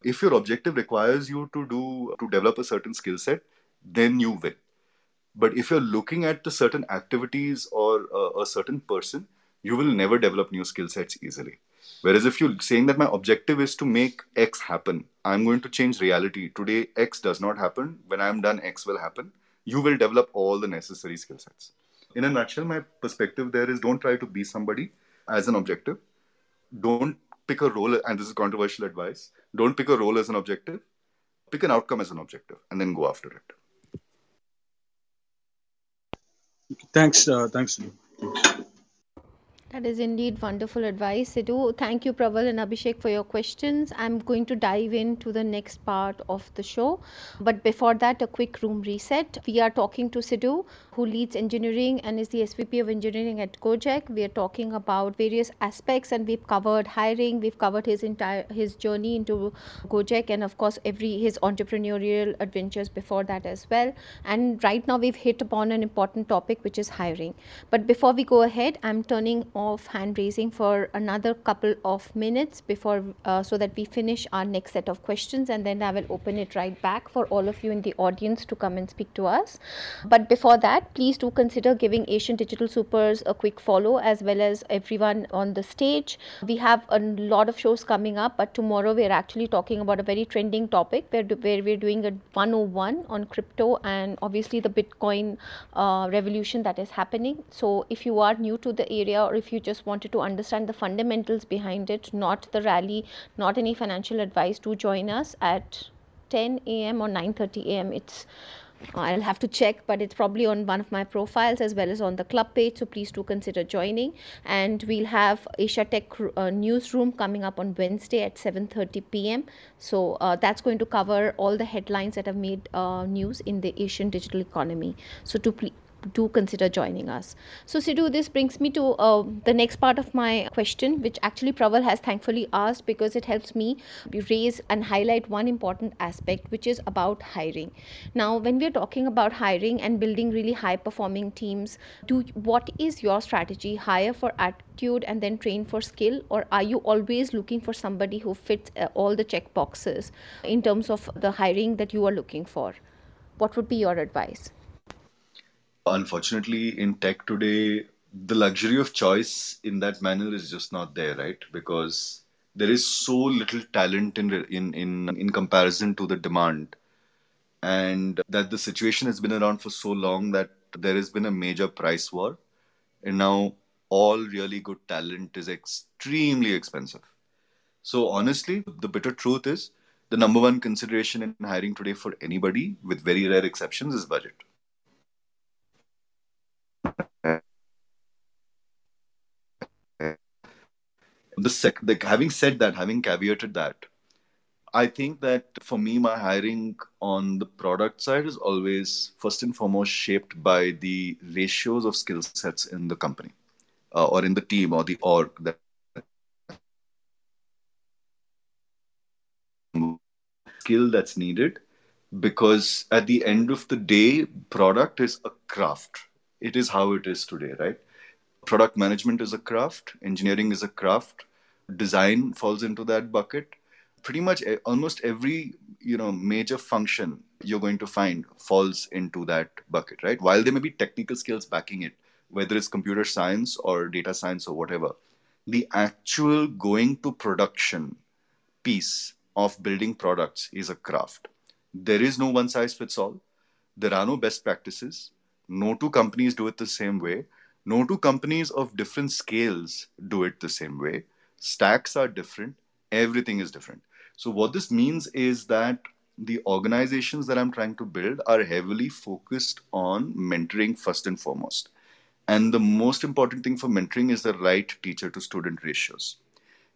If your objective requires you to do to develop a certain skill set, then you will. But if you're looking at the certain activities or uh, a certain person, you will never develop new skill sets easily. Whereas if you're saying that my objective is to make X happen, I'm going to change reality. Today, X does not happen. When I'm done, X will happen. You will develop all the necessary skill sets. In a nutshell, my perspective there is don't try to be somebody as an objective. Don't pick a role, and this is controversial advice. Don't pick a role as an objective. Pick an outcome as an objective, and then go after it. Thanks, uh, thanks. That is indeed wonderful advice, Sidhu. Thank you, Praval and Abhishek, for your questions. I'm going to dive into the next part of the show. But before that, a quick room reset. We are talking to Sidhu, who leads engineering and is the SVP of engineering at Gojek. We are talking about various aspects, and we've covered hiring. We've covered his entire his journey into Gojek, and of course, every his entrepreneurial adventures before that as well. And right now, we've hit upon an important topic, which is hiring. But before we go ahead, I'm turning of hand raising for another couple of minutes before uh, so that we finish our next set of questions and then I will open it right back for all of you in the audience to come and speak to us. But before that, please do consider giving Asian Digital Supers a quick follow as well as everyone on the stage. We have a lot of shows coming up, but tomorrow we're actually talking about a very trending topic where, where we're doing a 101 on crypto and obviously the Bitcoin uh, revolution that is happening. So if you are new to the area or if you just wanted to understand the fundamentals behind it, not the rally, not any financial advice, do join us at 10 a.m. or 9:30 a.m. It's I'll have to check, but it's probably on one of my profiles as well as on the club page. So please do consider joining. And we'll have Asia Tech uh, newsroom coming up on Wednesday at 7:30 p.m. So uh, that's going to cover all the headlines that have made uh, news in the Asian digital economy. So to please do consider joining us. So, Sidhu, this brings me to uh, the next part of my question, which actually Praval has thankfully asked because it helps me raise and highlight one important aspect, which is about hiring. Now, when we are talking about hiring and building really high performing teams, do what is your strategy? Hire for attitude and then train for skill, or are you always looking for somebody who fits uh, all the check boxes in terms of the hiring that you are looking for? What would be your advice? Unfortunately in tech today the luxury of choice in that manner is just not there right? Because there is so little talent in in in, in comparison to the demand. And that the situation has been around for so long that there has been a major price war. And now all really good talent is extremely expensive. So honestly the bitter truth is the number one consideration in hiring today for anybody with very rare exceptions is budget the sec the, having said that having caveated that i think that for me my hiring on the product side is always first and foremost shaped by the ratios of skill sets in the company uh, or in the team or the org that skill that's needed because at the end of the day product is a craft it is how it is today right? Product management is a craft engineering is a craft design falls into that bucket. Pretty much eh, almost every you know major function you're going to find falls into that bucket right? While there may be technical skills backing it whether it's computer science or data science or whatever the actual going to production piece of building products is a craft. There is no one size fits all. There are no best practices no two companies do it the same way. No two companies of different scales do it the same way. Stacks are different. Everything is different. So what this means is that the organizations that i'm trying to build are heavily focused on mentoring first and foremost. And the most important thing for mentoring is the right teacher to student ratios.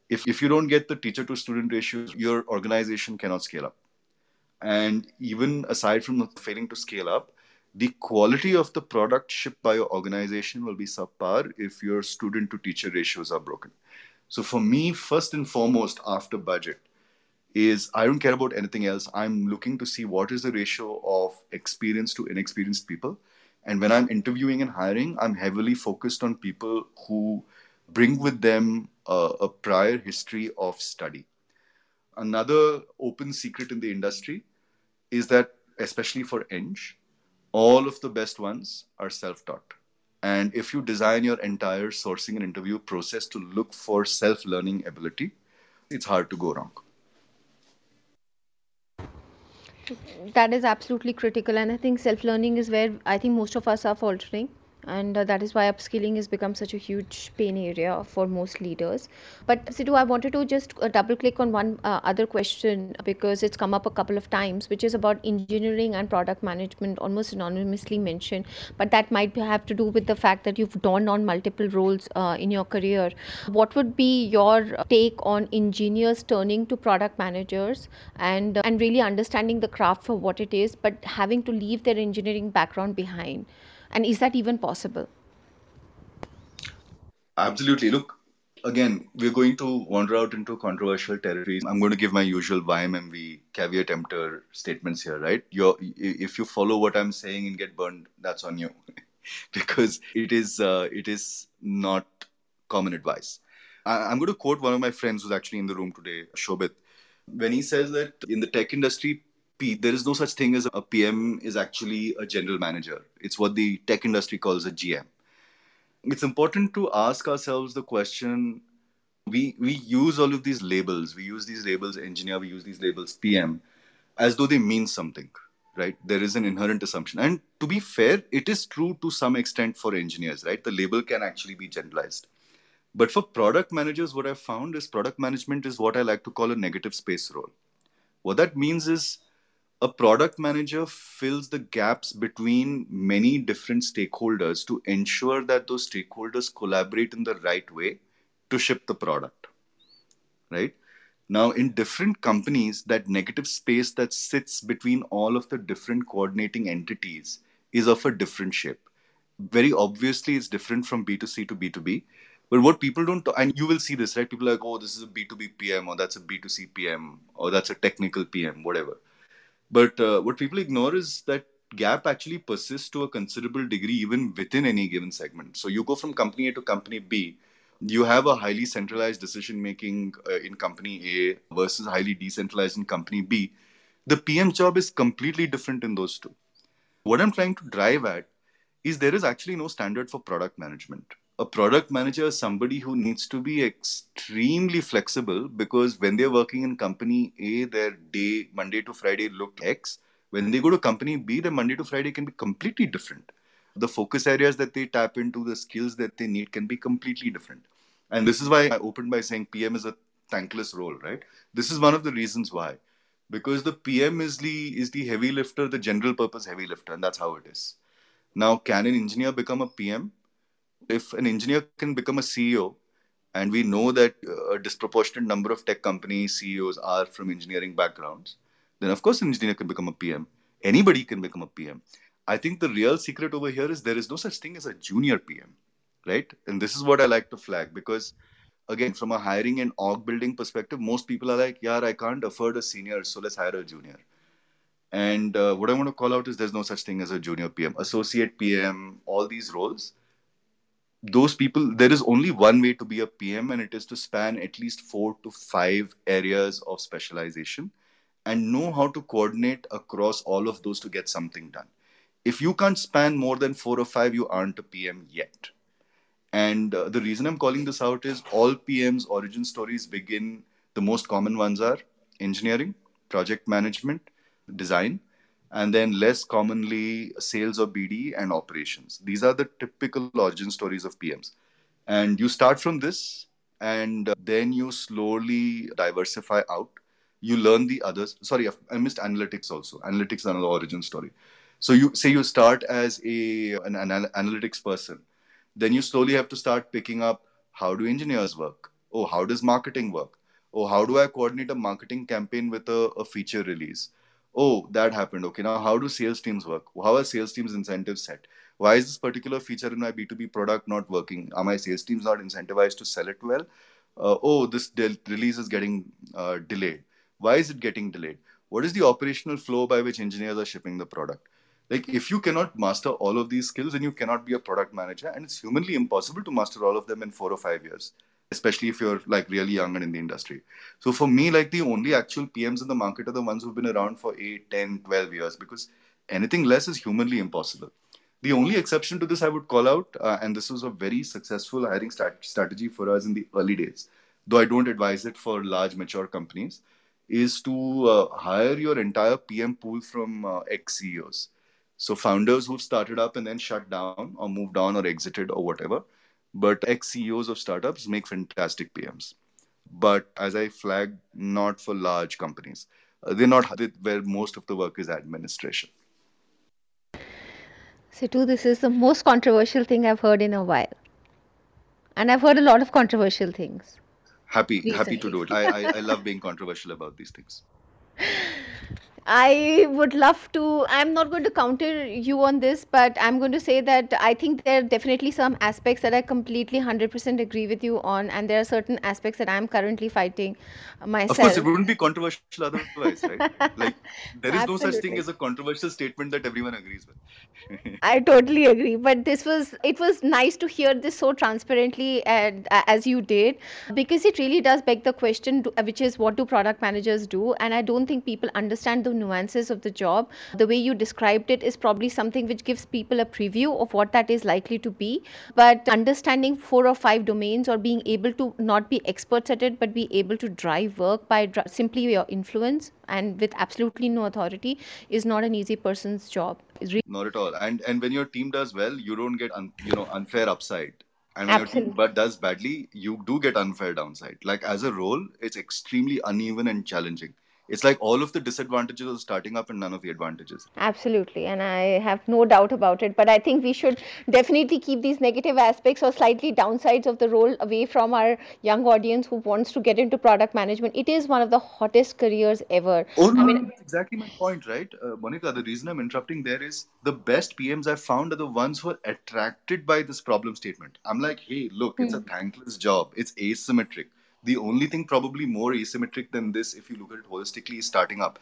If, if you don't get the teacher to student ratios your organization cannot scale up. And even aside from failing to scale up the quality of the product shipped by your organization will be subpar if your student to teacher ratios are broken so for me, first and foremost, after budget, is I don't care about anything else. I'm looking to see what is the ratio of experienced to inexperienced people. And when I'm interviewing and hiring, I'm heavily focused on people who bring with them a, a prior history of study. Another open secret in the industry is that, especially for Eng, all of the best ones are self taught And if you design your entire sourcing and interview process to look for self learning ability, it's hard to go wrong. That is absolutely critical, and I think self learning is where I think most of us are faltering and uh, that is why upskilling has become such a huge pain area for most leaders. But sidhu i wanted to just uh, double click on one uh, other question because it's come up a couple of times which is about engineering and product management almost anonymously mentioned. But that might have to do with the fact that you've done on multiple roles uh, in your career. What would be your take on engineers turning to product managers and and really understanding the craft for what it is but having to leave their engineering background behind and is that even possible? Absolutely. Look, again, we're going to wander out into controversial territories. I'm going to give my usual YMMV caveat emptor statements here, right? You're, if you follow what I'm saying and get burned, that's on you, because it is uh, it is not common advice. I, am going to quote one of my friends who's actually in the room today, Shobit, when he says that in the tech industry, There is no such thing as a PM is actually a general manager. It's what the tech industry calls a GM. It's important to ask ourselves the question we we use all of these labels. We use these labels engineer, we use these labels PM as though they mean something, right? There is an inherent assumption. And to be fair, it is true to some extent for engineers, right? The label can actually be generalized. But for product managers, what I've found is product management is what I like to call a negative space role. What that means is a product manager fills the gaps between many different stakeholders to ensure that those stakeholders collaborate in the right way to ship the product right? Now in different companies that negative space that sits between all of the different coordinating entities is of a different shape. Very obviously it's different from b2c to b2b but what people don't and you will see this right? People are like oh this is a b2b pm or that's a b2c pm or that's a technical pm whatever but uh, what people ignore is that gap actually persists to a considerable degree even within any given segment. So you go from company A to company B, you have a highly centralized decision making uh, in company A versus highly decentralized in company B. The PM job is completely different in those two. What I'm trying to drive at is there is actually no standard for product management a product manager is somebody who needs to be extremely flexible because when they're working in company A, their day, Monday to Friday, look X. When they go to company B, their Monday to Friday can be completely different. The focus areas that they tap into, the skills that they need can be completely different. And this is why I opened by saying PM is a thankless role, right? This is one of the reasons why. Because the PM is the is the heavy lifter, the general purpose heavy lifter, and that's how it is. Now, can an engineer become a PM? If an engineer can become a CEO, and we know that a disproportionate number of tech company CEOs are from engineering backgrounds, then of course an engineer can become a PM. Anybody can become a PM. I think the real secret over here is there is no such thing as a junior PM, right? And this is what I like to flag because, again, from a hiring and org building perspective, most people are like, yeah, I can't afford a senior, so let's hire a junior. And uh, what I want to call out is there's no such thing as a junior PM, associate PM, all these roles those people there is only one way to be a pm and it is to span at least four to five areas of specialization and know how to coordinate across all of those to get something done. If you can't span more than four or five you aren't a pm yet. And uh, the reason i'm calling this out is all pms origin stories begin the most common ones are engineering project management design and then less commonly sales or BD and operations. These are the typical origin stories of PMs. And you start from this, and then you slowly diversify out. You learn the others. Sorry, I missed analytics also. Analytics is another origin story. So you say you start as a an, an analytics person, then you slowly have to start picking up how do engineers work? Oh, how does marketing work? Oh, how do I coordinate a marketing campaign with a, a feature release? Oh that happened. Okay now how do sales teams work? How are sales teams incentives set? Why is this particular feature in my b2b product not working? Are my sales teams not incentivized to sell it well? Uh, oh this de- release is getting uh, delayed. Why is it getting delayed? What is the operational flow by which engineers are shipping the product? Like if you cannot master all of these skills then you cannot be a product manager and it's humanly impossible to master all of them in 4 or 5 years especially if you're like really young and in the industry. So for me, like the only actual PMs in the market are the ones who've been around for 8, 10, 12 years because anything less is humanly impossible. The only exception to this I would call out, uh, and this was a very successful hiring strat- strategy for us in the early days, though I don't advise it for large mature companies, is to uh, hire your entire PM pool from uh, ex CEOs. So founders who've started up and then shut down or moved on or exited or whatever. But ex CEOs of startups make fantastic PMs. But as I flagged, not for large companies. Uh, they're not where most of the work is administration. Sidhu, this is the most controversial thing I've heard in a while. And I've heard a lot of controversial things. Happy, recently. happy to do it. I, I, I love being controversial about these things. I would love to. I'm not going to counter you on this, but I'm going to say that I think there are definitely some aspects that I completely 100% agree with you on, and there are certain aspects that I'm currently fighting myself. Of course, it wouldn't be controversial otherwise, right? like, there is Absolutely. no such thing as a controversial statement that everyone agrees with. I totally agree, but this was it was nice to hear this so transparently and uh, as you did, because it really does beg the question, which is what do product managers do? And I don't think people understand the nuances of the job. The way you described it is probably something which gives people a preview of what that is likely to be. But understanding four or five domains or being able to not be experts at it, but be able to drive work by simply your influence and with absolutely no authority is not an easy person's job. Really- not at all. And and when your team does well, you don't get un- you know unfair upside and when Absolutely. your team but does badly, you do get unfair downside. Like as a role, it's extremely uneven and challenging it's like all of the disadvantages of starting up and none of the advantages. Absolutely and i have no doubt about it but i think we should definitely keep these negative aspects or slightly downsides of the role away from our young audience who wants to get into product management. It is one of the hottest careers ever. Oh no, I mean, that's exactly my point right? Uh, monica the reason i'm interrupting there is the best pms i've found are the ones who are attracted by this problem statement. I'm like hey look it's a hmm. thankless job. It's asymmetric the only thing probably more asymmetric than this, if you look at it holistically, is starting up.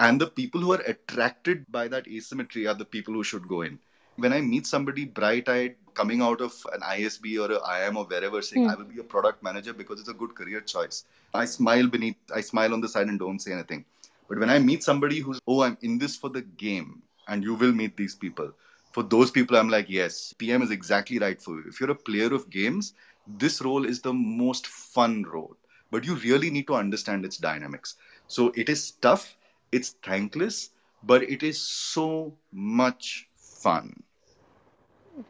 And the people who are attracted by that asymmetry are the people who should go in. When I meet somebody bright eyed coming out of an ISB or a IIM or wherever saying, mm. I will be a product manager because it's a good career choice, I smile beneath, I smile on the side and don't say anything. But when I meet somebody who's, oh, I'm in this for the game, and you will meet these people, for those people, I'm like, yes, PM is exactly right for you. If you're a player of games, this role is the most fun role but you really need to understand its dynamics. So it is tough it's thankless but it is so much fun.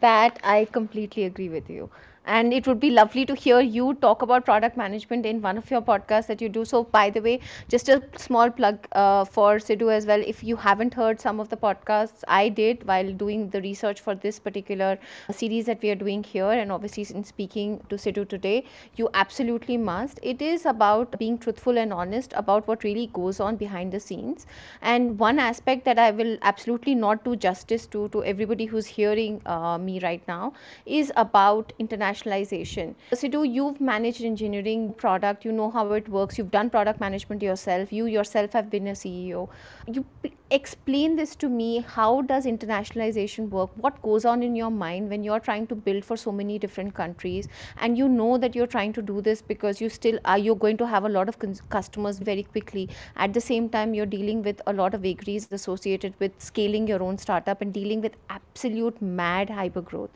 That i completely agree with you and it would be lovely to hear you talk about product management in one of your podcasts that you do. So by the way just a small plug uh, for sidhu as well. If you haven't heard some of the podcasts i did while doing the research for this particular series that we are doing here and obviously in speaking to sidhu today you absolutely must. It is about being truthful and honest about what really goes on behind the scenes. And one aspect that i will absolutely not do justice to to everybody who's hearing uh, me right now is about international internationalization. Sidhu, you've managed engineering product, you know how it works, you've done product management yourself, you yourself have been a CEO. You p- explain this to me. How does internationalization work? What goes on in your mind when you're trying to build for so many different countries and you know that you're trying to do this because you still are you're going to have a lot of cons- customers very quickly. At the same time, you're dealing with a lot of vagaries associated with scaling your own startup and dealing with absolute mad hyper growth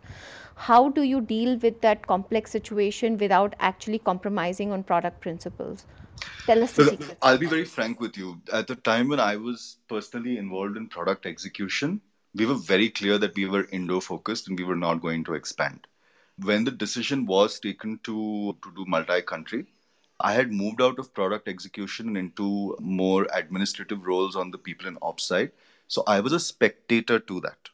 how do you deal with that complex situation without actually compromising on product principles? Tell us the secret. I'll be very frank with you. At the time when I was personally involved in product execution, we were very clear that we were Indo focused and we were not going to expand. When the decision was taken to, to do multi country, I had moved out of product execution into more administrative roles on the people and ops side. So I was a spectator to that.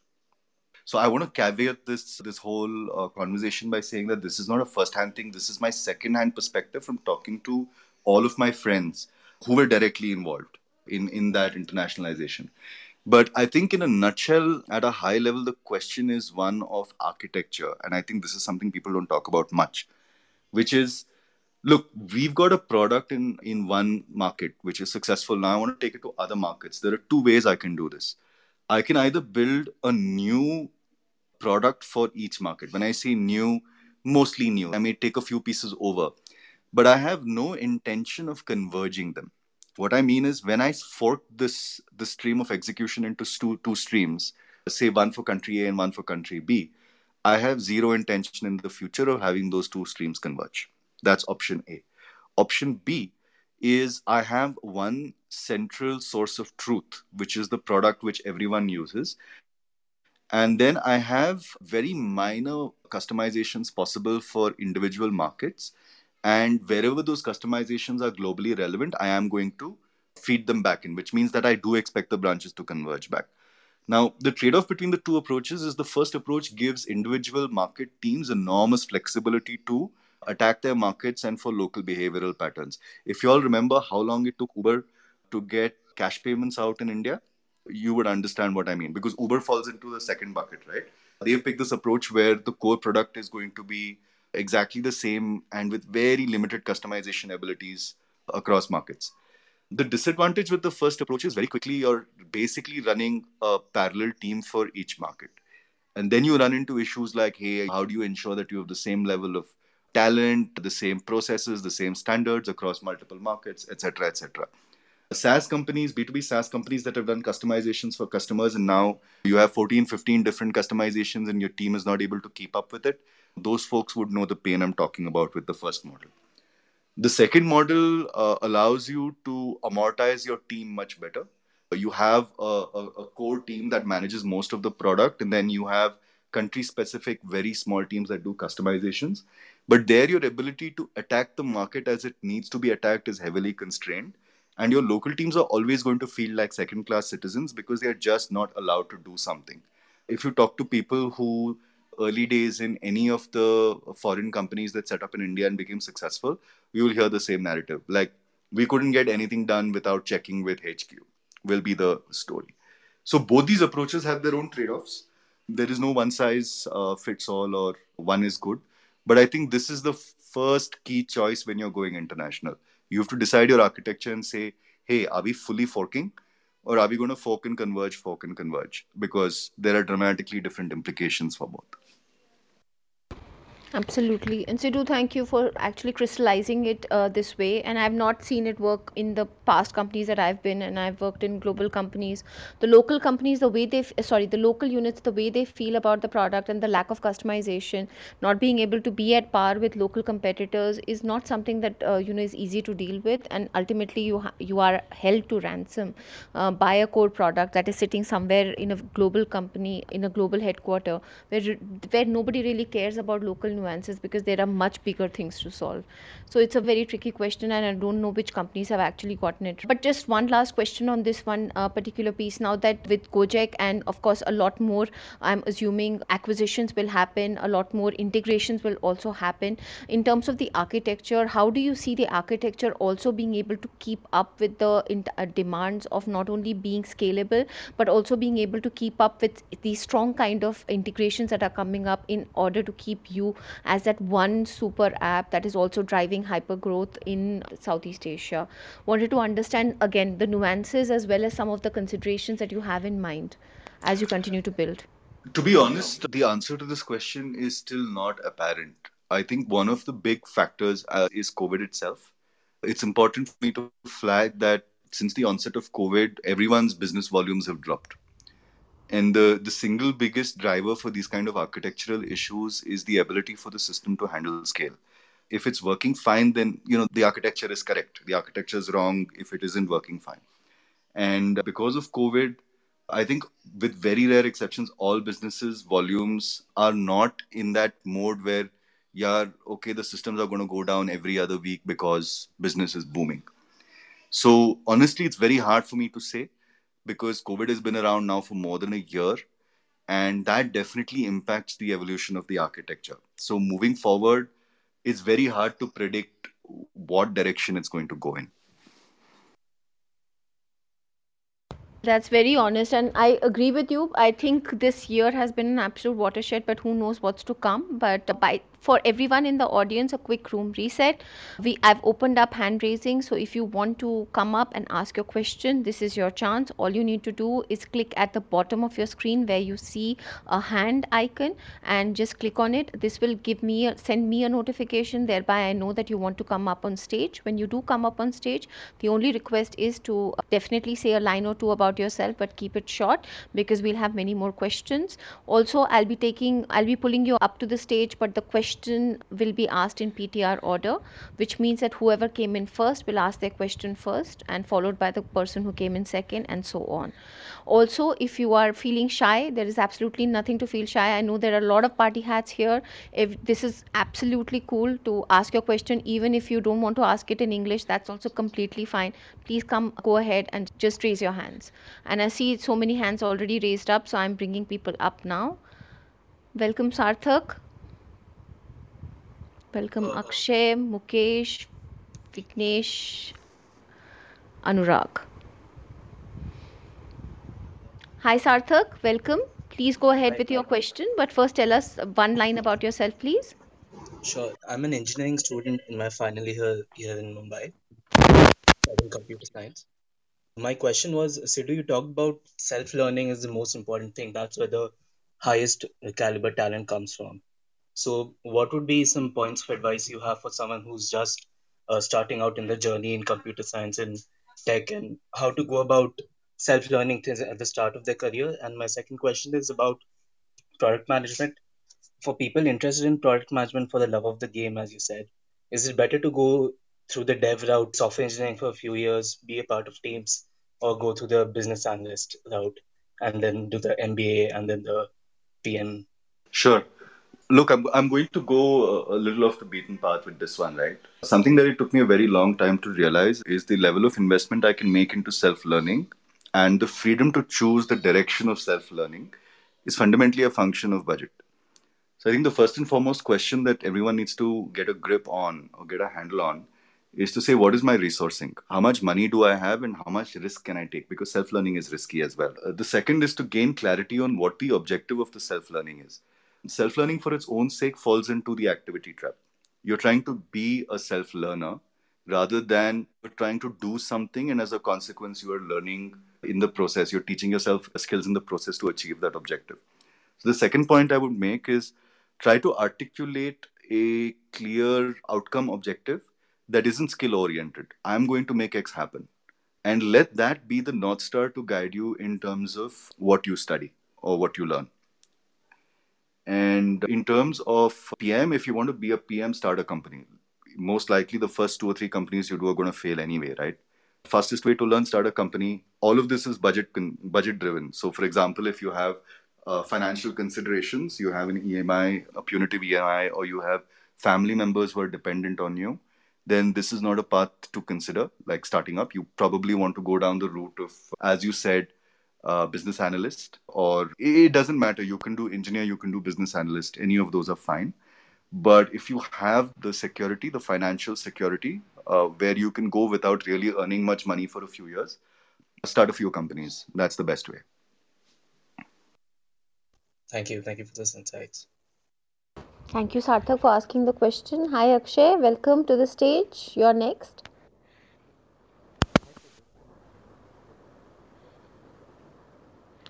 So I want to caveat this this whole uh, conversation by saying that this is not a first-hand thing. This is my second-hand perspective from talking to all of my friends who were directly involved in in that internationalization. But I think, in a nutshell, at a high level, the question is one of architecture, and I think this is something people don't talk about much, which is look we've got a product in in one market which is successful now i want to take it to other markets there are two ways i can do this i can either build a new product for each market. When I say new, mostly new. I may take a few pieces over, but I have no intention of converging them. What I mean is when I fork this the stream of execution into two, two streams, say one for country A and one for country B, I have zero intention in the future of having those two streams converge. That's option A. Option B is I have one central source of truth, which is the product which everyone uses. And then I have very minor customizations possible for individual markets. And wherever those customizations are globally relevant, I am going to feed them back in, which means that I do expect the branches to converge back. Now, the trade off between the two approaches is the first approach gives individual market teams enormous flexibility to attack their markets and for local behavioral patterns. If you all remember how long it took Uber to get cash payments out in India, you would understand what I mean because Uber falls into the second bucket, right? They've picked this approach where the core product is going to be exactly the same and with very limited customization abilities across markets. The disadvantage with the first approach is very quickly you're basically running a parallel team for each market. And then you run into issues like, hey, how do you ensure that you have the same level of talent, the same processes, the same standards across multiple markets, etc., etc. SaaS companies, B2B SaaS companies that have done customizations for customers, and now you have 14, 15 different customizations, and your team is not able to keep up with it. Those folks would know the pain I'm talking about with the first model. The second model uh, allows you to amortize your team much better. You have a, a, a core team that manages most of the product, and then you have country specific, very small teams that do customizations. But there, your ability to attack the market as it needs to be attacked is heavily constrained. And your local teams are always going to feel like second class citizens because they are just not allowed to do something. If you talk to people who early days in any of the foreign companies that set up in India and became successful, you will hear the same narrative. Like, we couldn't get anything done without checking with HQ, will be the story. So, both these approaches have their own trade offs there is no one size uh, fits all or one is good but i think this is the first key choice when you're going international you have to decide your architecture and say hey are we fully forking or are we going to fork and converge fork and converge? Because there are dramatically different implications for both Absolutely. And Sidhu, thank you for actually crystallizing it uh, this way. And I've not seen it work in the past companies that I've been, and I've worked in global companies. The local companies, the way they, sorry, the local units, the way they feel about the product and the lack of customization, not being able to be at par with local competitors is not something that, uh, you know, is easy to deal with. And ultimately, you, ha- you are held to ransom uh, by a core product that is sitting somewhere in a global company, in a global headquarter, where, where nobody really cares about local nuances because there are much bigger things to solve. So it's a very tricky question, and I don't know which companies have actually gotten it. But just one last question on this one uh, particular piece. Now that with Gojek and of course a lot more, I'm assuming acquisitions will happen, a lot more integrations will also happen. In terms of the architecture, how do you see the architecture also being able to keep up with the uh, demands of not only being scalable but also being able to keep up with the strong kind of integrations that are coming up in order to keep you as that one super app that is also driving hyper growth in Southeast Asia. Wanted to understand again the nuances as well as some of the considerations that you have in mind as you continue to build. To be honest, the answer to this question is still not apparent. I think one of the big factors uh, is COVID itself. It's important for me to flag that since the onset of COVID, everyone's business volumes have dropped and the, the single biggest driver for these kind of architectural issues is the ability for the system to handle scale. If it's working fine then you know the architecture is correct. The architecture is wrong if it isn't working fine. And because of covid i think with very rare exceptions all businesses volumes are not in that mode where yeah okay the systems are going to go down every other week because business is booming. So honestly it's very hard for me to say because COVID has been around now for more than a year. And that definitely impacts the evolution of the architecture. So, moving forward, it's very hard to predict what direction it's going to go in. That's very honest, and I agree with you. I think this year has been an absolute watershed, but who knows what's to come. But by for everyone in the audience a quick room reset. We i've opened up hand raising so if you want to come up and ask your question this is your chance. All you need to do is click at the bottom of your screen where you see a hand icon and just click on it. This will give me a, send me a notification thereby i know that you want to come up on stage. When you do come up on stage the only request is to definitely say a line or two about yourself but keep it short because we'll have many more questions. Also i'll be taking i'll be pulling you up to the stage but the question question will be asked in PTR order, which means that whoever came in first will ask their question first and followed by the person who came in second and so on. Also, if you are feeling shy, there is absolutely nothing to feel shy. I know there are a lot of party hats here. If this is absolutely cool to ask your question, even if you don't want to ask it in English, that's also completely fine. Please come, go ahead and just raise your hands. And I see so many hands already raised up, so I'm bringing people up now. Welcome, Sarthak. Welcome uh, Akshay, Mukesh, Vignesh, Anurag. Hi Sarthak, welcome. Please go ahead with your question, but first tell us one line about yourself, please. Sure. I'm an engineering student in my final year here in Mumbai, studying computer science. My question was, Sidhu, you talked about self-learning is the most important thing. That's where the highest caliber talent comes from. So, what would be some points of advice you have for someone who's just uh, starting out in the journey in computer science and tech, and how to go about self learning things at the start of their career? And my second question is about product management. For people interested in product management for the love of the game, as you said, is it better to go through the dev route, software engineering for a few years, be a part of teams, or go through the business analyst route and then do the MBA and then the PM? Sure. Look, I'm, I'm going to go a, little off the beaten path with this one, right? Something that it took me a very long time to realize is the level of investment I can make into self learning and the freedom to choose the direction of self learning is fundamentally a function of budget. So I think the first and foremost question that everyone needs to get a grip on or get a handle on is to say, what is my resourcing? How much money do I have and how much risk can I take? Because self learning is risky as well. Uh, the second is to gain clarity on what the objective of the self learning is self learning for its own sake falls into the activity trap. You're trying to be a self learner rather than trying to do something, and as a consequence, you are learning in the process. You're teaching yourself skills in the process to achieve that objective. So, the second point I would make is try to articulate a clear outcome objective that isn't skill oriented. I'm going to make X happen. And let that be the North Star to guide you in terms of what you study or what you learn. And in terms of PM, if you want to be a PM, start a company. Most likely, the first two or three companies you do are going to fail anyway, right? Fastest way to learn, start a company. All of this is budget budget driven. So, for example, if you have uh, financial considerations, you have an EMI, a punitive EMI, or you have family members who are dependent on you, then this is not a path to consider. Like starting up, you probably want to go down the route of, as you said, uh, business analyst, or it doesn't matter. You can do engineer, you can do business analyst. Any of those are fine. But if you have the security, the financial security, uh, where you can go without really earning much money for a few years, start a few companies. That's the best way. Thank you. Thank you for those insights. Thank you, Sarthak, for asking the question. Hi, Akshay. Welcome to the stage. You're next.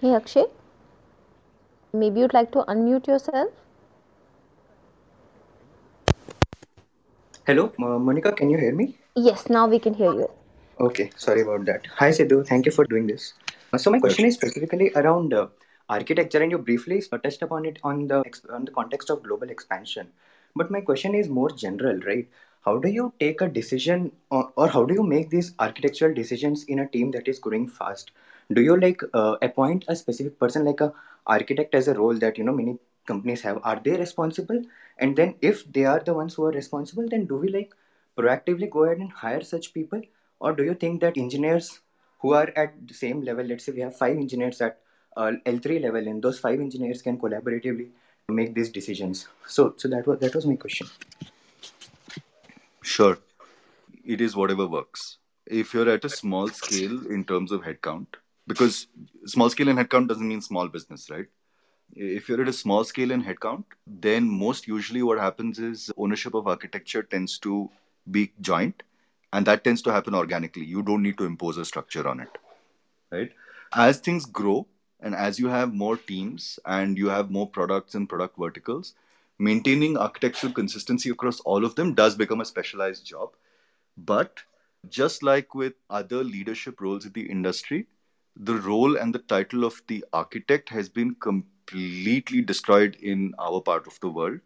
Hey Akshay, maybe you'd like to unmute yourself. Hello, Monica, can you hear me? Yes, now we can hear you. Okay, sorry about that. Hi Sidhu, thank you for doing this. So my question is specifically around uh, architecture, and you briefly touched upon it on the on the context of global expansion. But my question is more general, right? How do you take a decision, or, or how do you make these architectural decisions in a team that is growing fast? Do you like uh, appoint a specific person like a architect as a role that you know many companies have? Are they responsible? And then if they are the ones who are responsible then do we like proactively go ahead and hire such people? Or do you think that engineers who are at the same level let's say we have five engineers at uh, l3 level and those five engineers can collaboratively make these decisions? So so that was that was my question. Sure. It is whatever works. If you're at a small scale in terms of headcount because small scale and headcount doesn't mean small business, right? if you're at a small scale in headcount, then most usually what happens is ownership of architecture tends to be joint, and that tends to happen organically. You don't need to impose a structure on it, right? As things grow, and as you have more teams and you have more products and product verticals, maintaining architectural consistency across all of them does become a specialized job. But just like with other leadership roles in the industry, the role and the title of the architect has been completely destroyed in our part of the world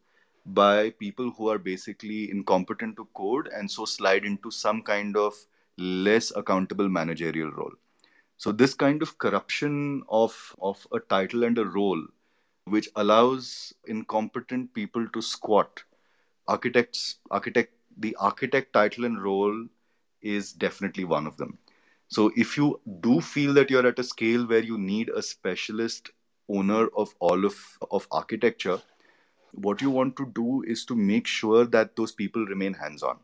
by people who are basically incompetent to code and so slide into some kind of less accountable managerial role. So this kind of corruption of, of a title and a role, which allows incompetent people to squat, architects, architect, the architect title and role is definitely one of them. So if you do feel that you're at a scale where you need a specialist owner of all of, of architecture, what you want to do is to make sure that those people remain hands-on.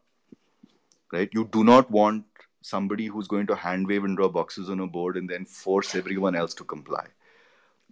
Right? You do not want somebody who's going to hand wave and draw boxes on a board and then force everyone else to comply.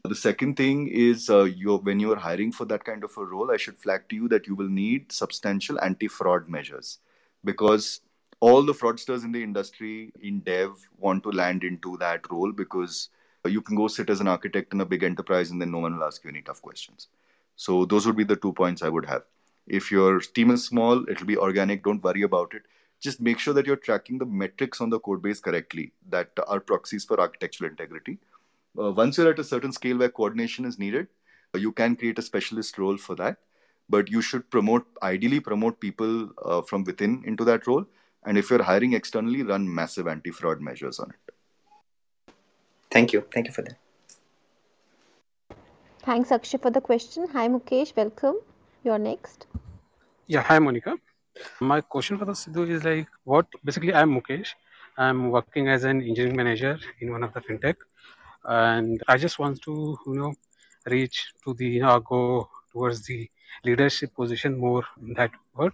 The second thing is uh, you're, when you're hiring for that kind of a role, I should flag to you that you will need substantial anti fraud measures because all the fraudsters in the industry in dev want to land into that role because you can go sit as an architect in a big enterprise and then no one will ask you any tough questions. So, those would be the two points I would have. If your team is small, it'll be organic, don't worry about it just make sure that you're tracking the metrics on the code base correctly that are proxies for architectural integrity. Uh, once you're at a certain scale where coordination is needed, uh, you can create a specialist role for that. But you should promote, ideally, promote people uh, from within into that role. And if you're hiring externally, run massive anti fraud measures on it. Thank you. Thank you for that. Thanks, Akshay, for the question. Hi, Mukesh. Welcome. You're next. Yeah, hi, Monica. My question for the Sidhu is like, what basically I'm Mukesh. I'm working as an engineering manager in one of the fintech, and I just want to you know reach to the you know go towards the leadership position more in that world.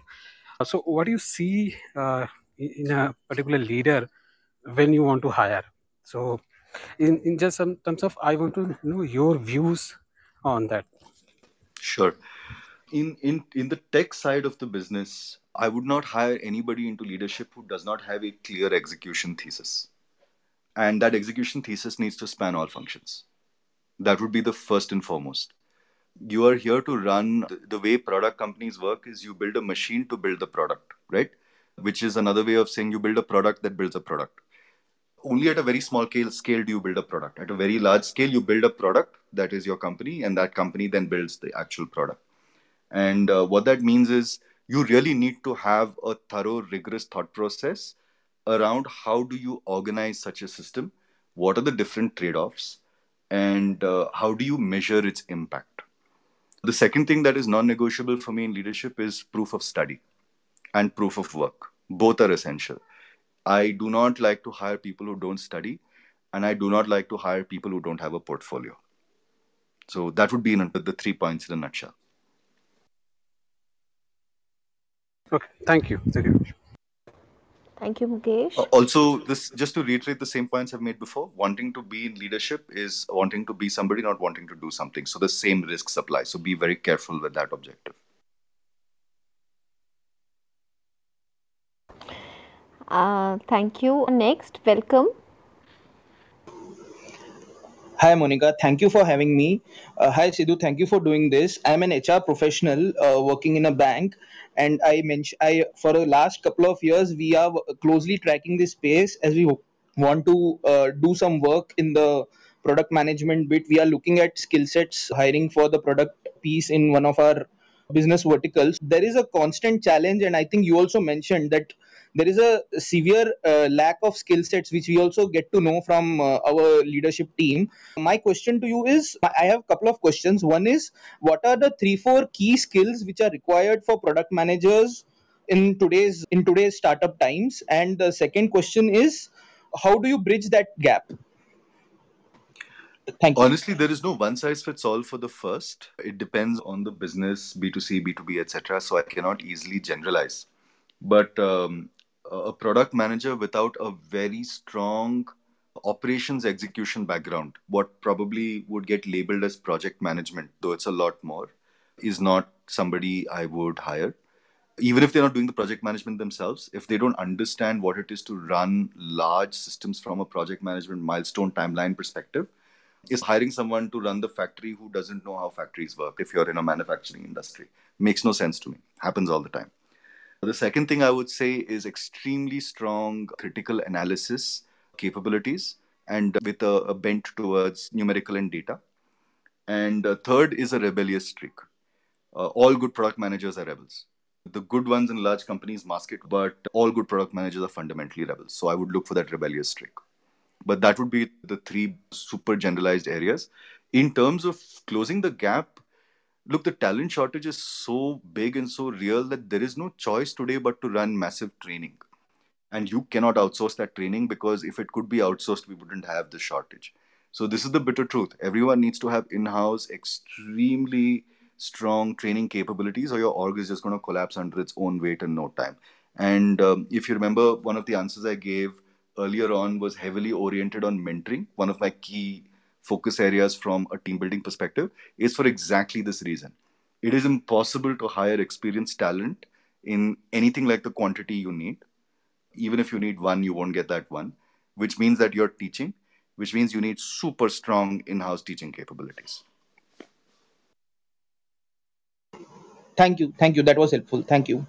So, what do you see uh, in a particular leader when you want to hire? So, in in just some terms of, I want to know your views on that. Sure. In in in the tech side of the business, I would not hire anybody into leadership who does not have a clear execution thesis. And that execution thesis needs to span all functions. That would be the first and foremost. You are here to run the way product companies work is you build a machine to build the product, right? Which is another way of saying you build a product that builds a product. Only at a very small scale, scale do you build a product. At a very large scale, you build a product that is your company, and that company then builds the actual product. And uh, what that means is you really need to have a thorough, rigorous thought process around how do you organize such a system, what are the different trade offs, and uh, how do you measure its impact. The second thing that is non negotiable for me in leadership is proof of study and proof of work. Both are essential. I do not like to hire people who don't study, and I do not like to hire people who don't have a portfolio. So that would be the three points in a nutshell. Okay, thank you. Thank you. Thank you, Mukesh. Uh, also, this just to reiterate the same points I've made before. Wanting to be in leadership is wanting to be somebody, not wanting to do something. So the same risks apply. So be very careful with that objective. Uh, thank you. Next, welcome. Hi, Monica. Thank you for having me. Uh, hi, Sidhu. Thank you for doing this. I'm an HR professional uh, working in a bank, and I mentioned I for the last couple of years we are closely tracking this space as we want to uh, do some work in the product management bit. We are looking at skill sets, hiring for the product piece in one of our business verticals. There is a constant challenge, and I think you also mentioned that there is a severe uh, lack of skill sets which we also get to know from uh, our leadership team my question to you is i have a couple of questions one is what are the three four key skills which are required for product managers in today's in today's startup times and the second question is how do you bridge that gap Thank you. Honestly, there is no one size fits all for the first. It depends on the business, B2C, B2B, etc. So I cannot easily generalize. But um, a product manager without a very strong operations execution background, what probably would get labeled as project management, though it's a lot more, is not somebody I would hire. Even if they're not doing the project management themselves, if they don't understand what it is to run large systems from a project management milestone timeline perspective, is hiring someone to run the factory who doesn't know how factories work if you're in a manufacturing industry. Makes no sense to me. Happens all the time. The second thing I would say is extremely strong critical analysis capabilities and with a, a bent towards numerical and data. And uh, third is a rebellious streak. Uh, all good product managers are rebels. The good ones in large companies mask it, but all good product managers are fundamentally rebels. So I would look for that rebellious streak. But that would be the three super generalized areas. In terms of closing the gap, look, the talent shortage is so big and so real that there is no choice today but to run massive training. And you cannot outsource that training because if it could be outsourced, we wouldn't have the shortage. So, this is the bitter truth. Everyone needs to have in house extremely strong training capabilities, or your org is just going to collapse under its own weight in no time. And um, if you remember, one of the answers I gave earlier on was heavily oriented on mentoring. One of my key focus areas from a team building perspective is for exactly this reason. It is impossible to hire experienced talent in anything like the quantity you need. Even if you need one, you won't get that one, which means that you're teaching, which means you need super strong in house teaching capabilities. Thank you. Thank you. That was helpful. Thank you.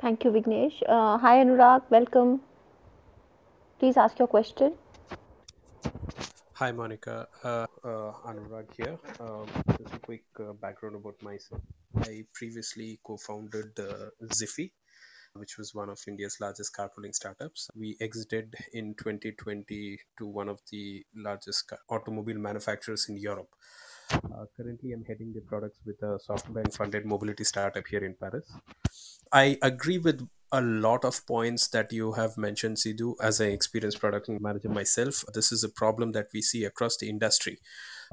Thank you, Vignesh. Uh, hi, Anurag. Welcome. Please ask your question. Hi, Monica. Uh, uh, Anurag here. Um, just a quick uh, background about myself. I previously co founded uh, Zify, which was one of India's largest carpooling startups. We exited in 2020 to one of the largest automobile manufacturers in Europe. Uh, currently, I'm heading the products with a SoftBank funded mobility startup here in Paris. I agree with a lot of points that you have mentioned, Sidhu. As an experienced product manager myself, this is a problem that we see across the industry.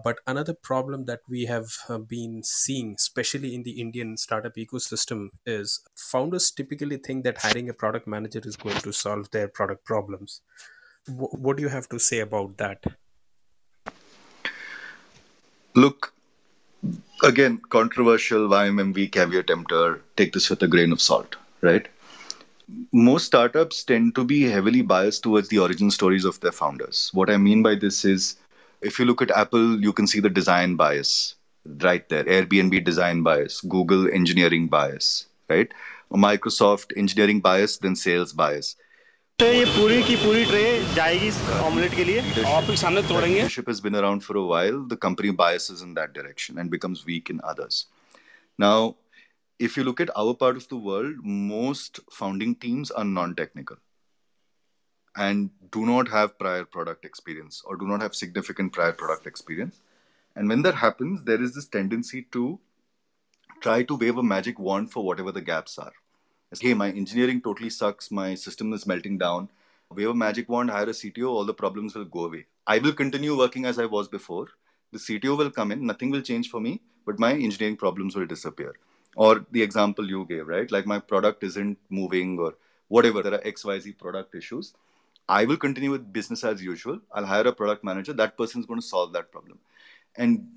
But another problem that we have uh, been seeing, especially in the Indian startup ecosystem, is founders typically think that hiring a product manager is going to solve their product problems. What do you have to say about that? Look, again, controversial YMMV caveat emptor, Take this with a grain of salt, right? Most startups tend to be heavily biased towards the origin stories of their founders. What I mean by this is if you look at Apple, you can see the design bias right there Airbnb design bias, Google engineering bias, right? Microsoft engineering bias, then sales bias. ये पूरी की पूरी tray जाएगी omelette के लिए आप सामने तोड़ेंगे Leadership has been around for a while. The company biases in that direction and becomes weak in others. Now, if you look at our part of the world, most founding teams are non technical and do not have prior product experience or do not have significant prior product experience. And when that happens, there is this tendency to try to wave a magic wand for whatever the gaps are. It's, hey, my engineering totally sucks, my system is melting down. Wave a magic wand, hire a CTO, all the problems will go away. I will continue working as I was before. The CTO will come in, nothing will change for me, but my engineering problems will disappear. Or the example you gave, right? Like my product isn't moving or whatever, there are XYZ product issues. I will continue with business as usual. I'll hire a product manager. That person is going to solve that problem. And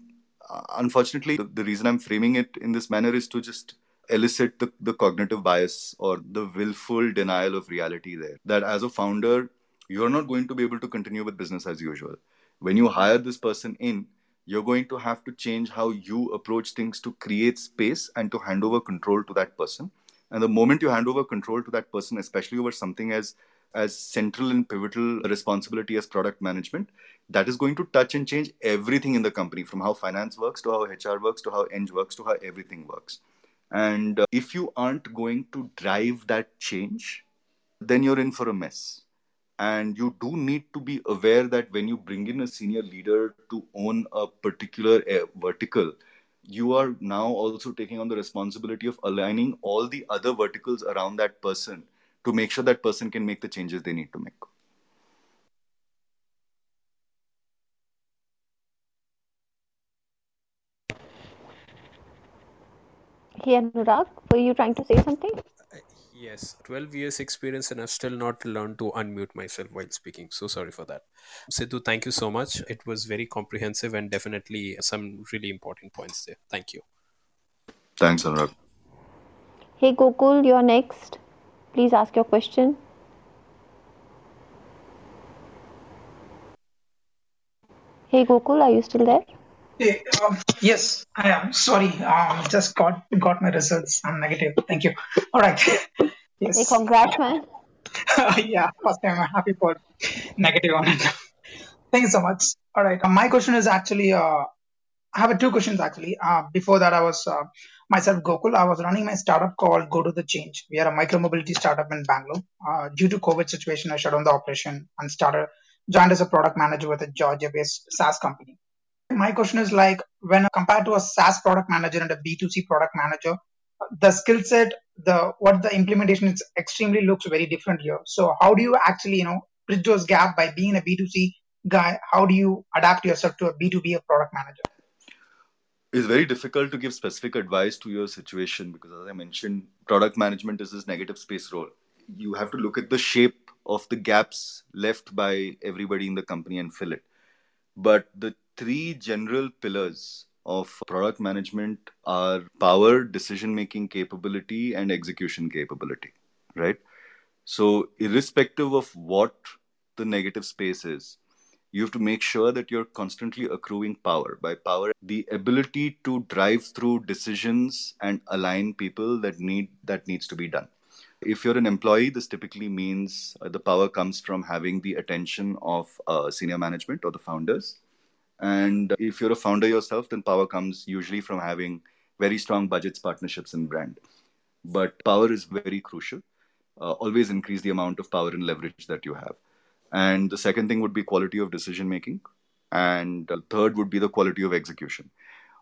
uh, unfortunately, the, the reason I'm framing it in this manner is to just elicit the, the cognitive bias or the willful denial of reality there. That as a founder, you're not going to be able to continue with business as usual. When you hire this person in, you're going to have to change how you approach things to create space and to hand over control to that person. And the moment you hand over control to that person, especially over something as as central and pivotal responsibility as product management, that is going to touch and change everything in the company from how finance works to how HR works to how Eng works to how everything works. And uh, if you aren't going to drive that change, then you're in for a mess. And you do need to be aware that when you bring in a senior leader to own a particular uh, vertical, you are now also taking on the responsibility of aligning all the other verticals around that person to make sure that person can make the changes they need to make. Hey, Anurag, were you trying to say something? Yes, 12 years experience and I've still not learned to unmute myself while speaking. So sorry for that. Sidhu, thank you so much. It was very comprehensive and definitely some really important points there. Thank you. Thanks, Anurag. Hey Gokul, you're next. Please ask your question. Hey Gokul, are you still there? Hey, um, yes, I am. Sorry, um, just got got my results. I'm negative. Thank you. All right. yes. Hey, congrats, man. yeah, first time I'm happy for negative on it. Thank you so much. All right. Uh, my question is actually, uh, I have two questions actually. Uh, before that, I was uh, myself Gokul. I was running my startup called Go to the Change. We are a micro mobility startup in Bangalore. Uh, due to COVID situation, I shut down the operation and started joined as a product manager with a Georgia-based SaaS company. My question is like when compared to a SaaS product manager and a B2C product manager, the skill set, the what the implementation is extremely looks very different here. So how do you actually, you know, bridge those gap by being a B2C guy? How do you adapt yourself to a B2B product manager? It's very difficult to give specific advice to your situation because, as I mentioned, product management is this negative space role. You have to look at the shape of the gaps left by everybody in the company and fill it. But the three general pillars of product management are power, decision making capability, and execution capability, right? So, irrespective of what the negative space is, you have to make sure that you're constantly accruing power. By power, the ability to drive through decisions and align people that need that needs to be done. If you're an employee, this typically means uh, the power comes from having the attention of uh, senior management or the founders. And if you're a founder yourself, then power comes usually from having very strong budgets, partnerships, and brand. But power is very crucial. Uh, always increase the amount of power and leverage that you have. And the second thing would be quality of decision making. And third would be the quality of execution.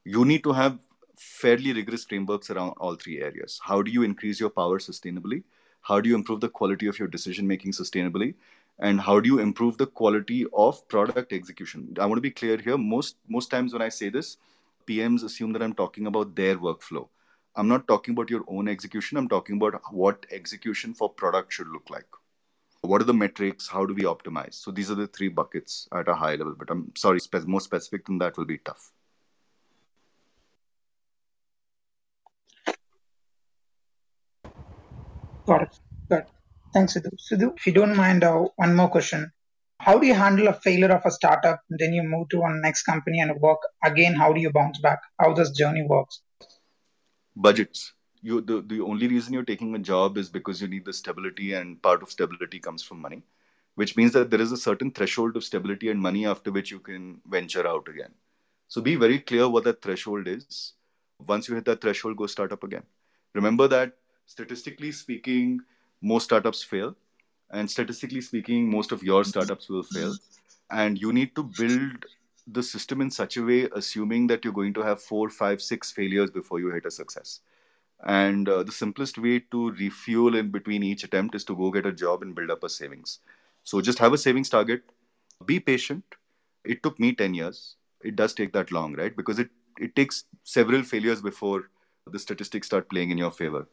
You need to have fairly rigorous frameworks around all three areas. How do you increase your power sustainably? How do you improve the quality of your decision making sustainably? And how do you improve the quality of product execution? I want to be clear here. Most most times when I say this, PMs assume that I'm talking about their workflow. I'm not talking about your own execution. I'm talking about what execution for product should look like. What are the metrics? How do we optimize? So these are the three buckets at a high level. But I'm sorry, spe- more specific than that will be tough. Got it. Thanks, Sidhu. Sidhu, if you don't mind, uh, one more question. How do you handle a failure of a startup? Then you move to one next company and work again. How do you bounce back? How this journey works? Budgets. You the, the only reason you're taking a job is because you need the stability, and part of stability comes from money, which means that there is a certain threshold of stability and money after which you can venture out again. So be very clear what that threshold is. Once you hit that threshold, go start up again. Remember that statistically speaking, most startups fail. And statistically speaking, most of your startups will fail. And you need to build the system in such a way, assuming that you're going to have four, five, six failures before you hit a success. And uh, the simplest way to refuel in between each attempt is to go get a job and build up a savings. So just have a savings target, be patient. It took me 10 years. It does take that long, right? Because it, it takes several failures before the statistics start playing in your favor.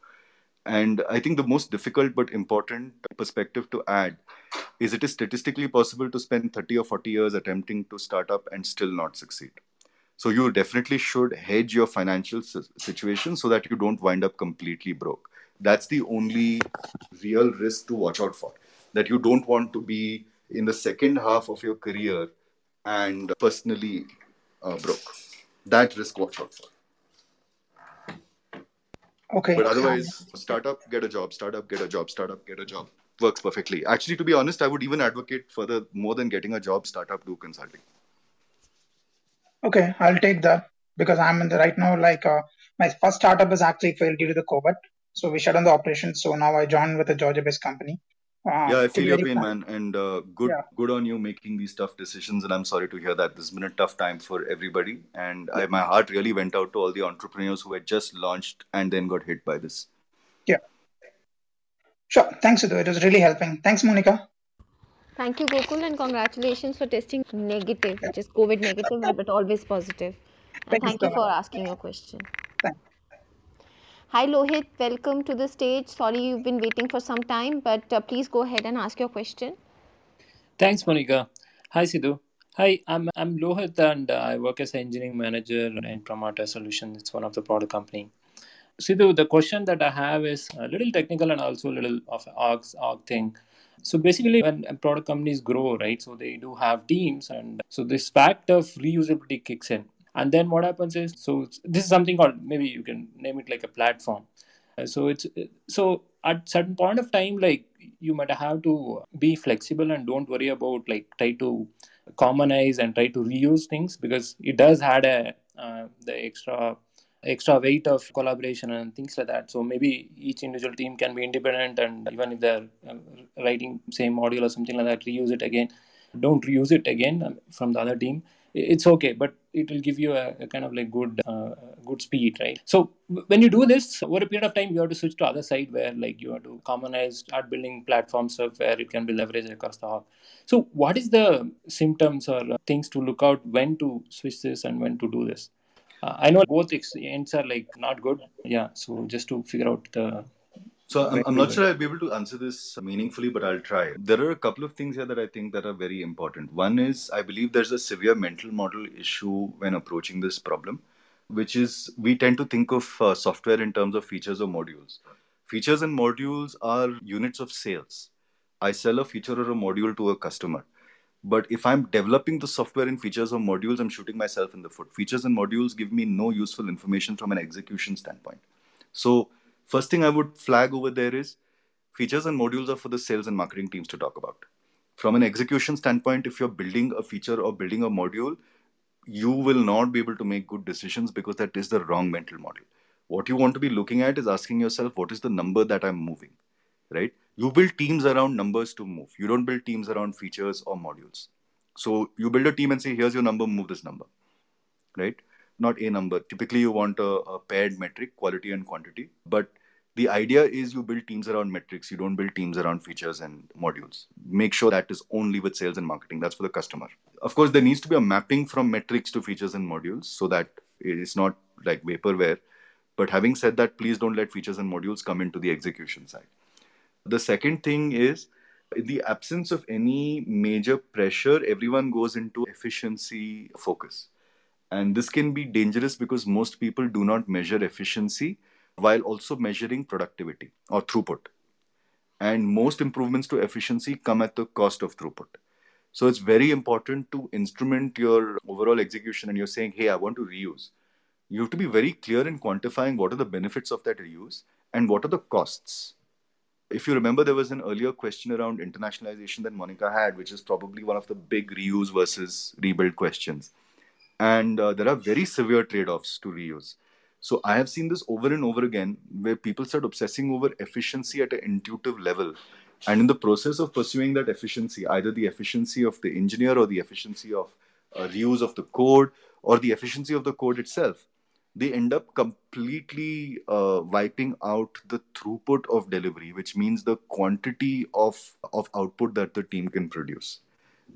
And I think the most difficult but important perspective to add is it is statistically possible to spend 30 or 40 years attempting to start up and still not succeed. So you definitely should hedge your financial situation so that you don't wind up completely broke. That's the only real risk to watch out for. That you don't want to be in the second half of your career and personally uh, broke. That risk watch out for. Okay. But otherwise, startup, get a job, startup, get a job, startup, get a job. Works perfectly. Actually, to be honest, I would even advocate further more than getting a job, startup, do consulting. Okay, I'll take that because I'm in the right now. Like uh, my first startup has actually failed due to the COVID, so we shut down the operation. So now I joined with a Georgia-based company. Uh, yeah, I feel your pain, man, and uh, good, yeah. good on you making these tough decisions. And I'm sorry to hear that. This has been a tough time for everybody, and I, my heart really went out to all the entrepreneurs who had just launched and then got hit by this. Yeah, sure. Thanks, Sidhu. It was really helping. Thanks, Monica. Thank you, Gokul, and congratulations for testing negative, which is COVID negative, but always positive. And thank, thank you, you for asking your question. Hi Lohit, welcome to the stage. Sorry you've been waiting for some time, but uh, please go ahead and ask your question. Thanks, Monica. Hi, Sidhu. Hi, I'm I'm Lohit, and uh, I work as an engineering manager in Pramata Solutions. It's one of the product company. Sidhu, the question that I have is a little technical and also a little of an org thing. So basically, when product companies grow, right? So they do have teams, and so this fact of reusability kicks in. And then what happens is, so this is something called maybe you can name it like a platform. Uh, so it's so at certain point of time, like you might have to be flexible and don't worry about like try to commonize and try to reuse things because it does add a uh, the extra extra weight of collaboration and things like that. So maybe each individual team can be independent and even if they're uh, writing same module or something like that reuse it again. Don't reuse it again um, from the other team. It's okay but it will give you a, a kind of like good uh, good speed right? So when you do this over a period of time you have to switch to other side where like you have to commonize start building platforms of where it can be leveraged across the hub so what is the symptoms or uh, things to look out when to switch this and when to do this? Uh, i know both ends are like not good. Yeah so just to figure out the so I'm, I'm not sure I'll be able to answer this meaningfully, but I'll try. There are a couple of things here that I think that are very important. One is I believe there's a severe mental model issue when approaching this problem, which is we tend to think of uh, software in terms of features or modules. Features and modules are units of sales. I sell a feature or a module to a customer. But if I'm developing the software in features or modules, I'm shooting myself in the foot. Features and modules give me no useful information from an execution standpoint. So First thing I would flag over there is features and modules are for the sales and marketing teams to talk about. From an execution standpoint, if you're building a feature or building a module, you will not be able to make good decisions because that is the wrong mental model. What you want to be looking at is asking yourself, what is the number that I'm moving? Right? You build teams around numbers to move. You don't build teams around features or modules. So you build a team and say, here's your number, move this number. Right? Not a number. Typically, you want a, a, paired metric, quality and quantity. But the idea is you build teams around metrics. You don't build teams around features and modules. Make sure that is only with sales and marketing. That's for the customer. Of course, there needs to be a mapping from metrics to features and modules so that it's not like vaporware. But having said that, please don't let features and modules come into the execution side. The second thing is in the absence of any major pressure, everyone goes into efficiency focus and this can be dangerous because most people do not measure efficiency while also measuring productivity or throughput. And most improvements to efficiency come at the cost of throughput. So it's very important to instrument your overall execution and you're saying, hey, I want to reuse. You have to be very clear in quantifying what are the benefits of that reuse and what are the costs. If you remember, there was an earlier question around internationalization that Monica had, which is probably one of the big reuse versus rebuild questions and uh, there are very severe trade-offs to reuse. So i have seen this over and over again where people start obsessing over efficiency at an intuitive level. And in the process of pursuing that efficiency either the efficiency of the engineer or the efficiency of uh, reuse of the code or the efficiency of the code itself they end up completely uh, wiping out the throughput of delivery which means the quantity of of output that the team can produce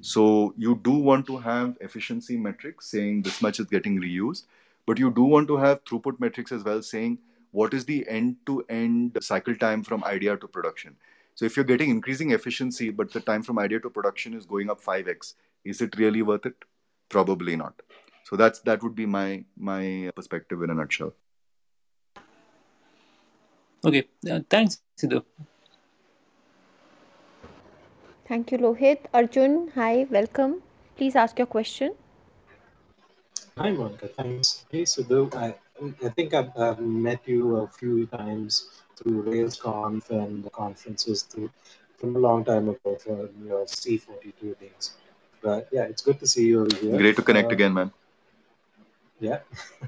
so you do want to have efficiency metrics saying this much is getting reused, but you do want to have throughput metrics as well saying what is the end to end cycle time from idea to production. So if you're getting increasing efficiency, but the time from idea to production is going up 5x, is it really worth it? Probably not. So that's that would be my my perspective in a nutshell. Okay, uh, thanks, Sidhu. Thank you, Lohit. Arjun, hi, welcome. Please ask your question. Hi, Monica. Thanks. Hey, Sidhu. I, I think I've, I've met you a few times through RailsConf and the conferences through from a long time ago for your C42 days. But yeah, it's good to see you over here. Great to connect uh, again, man. Yeah,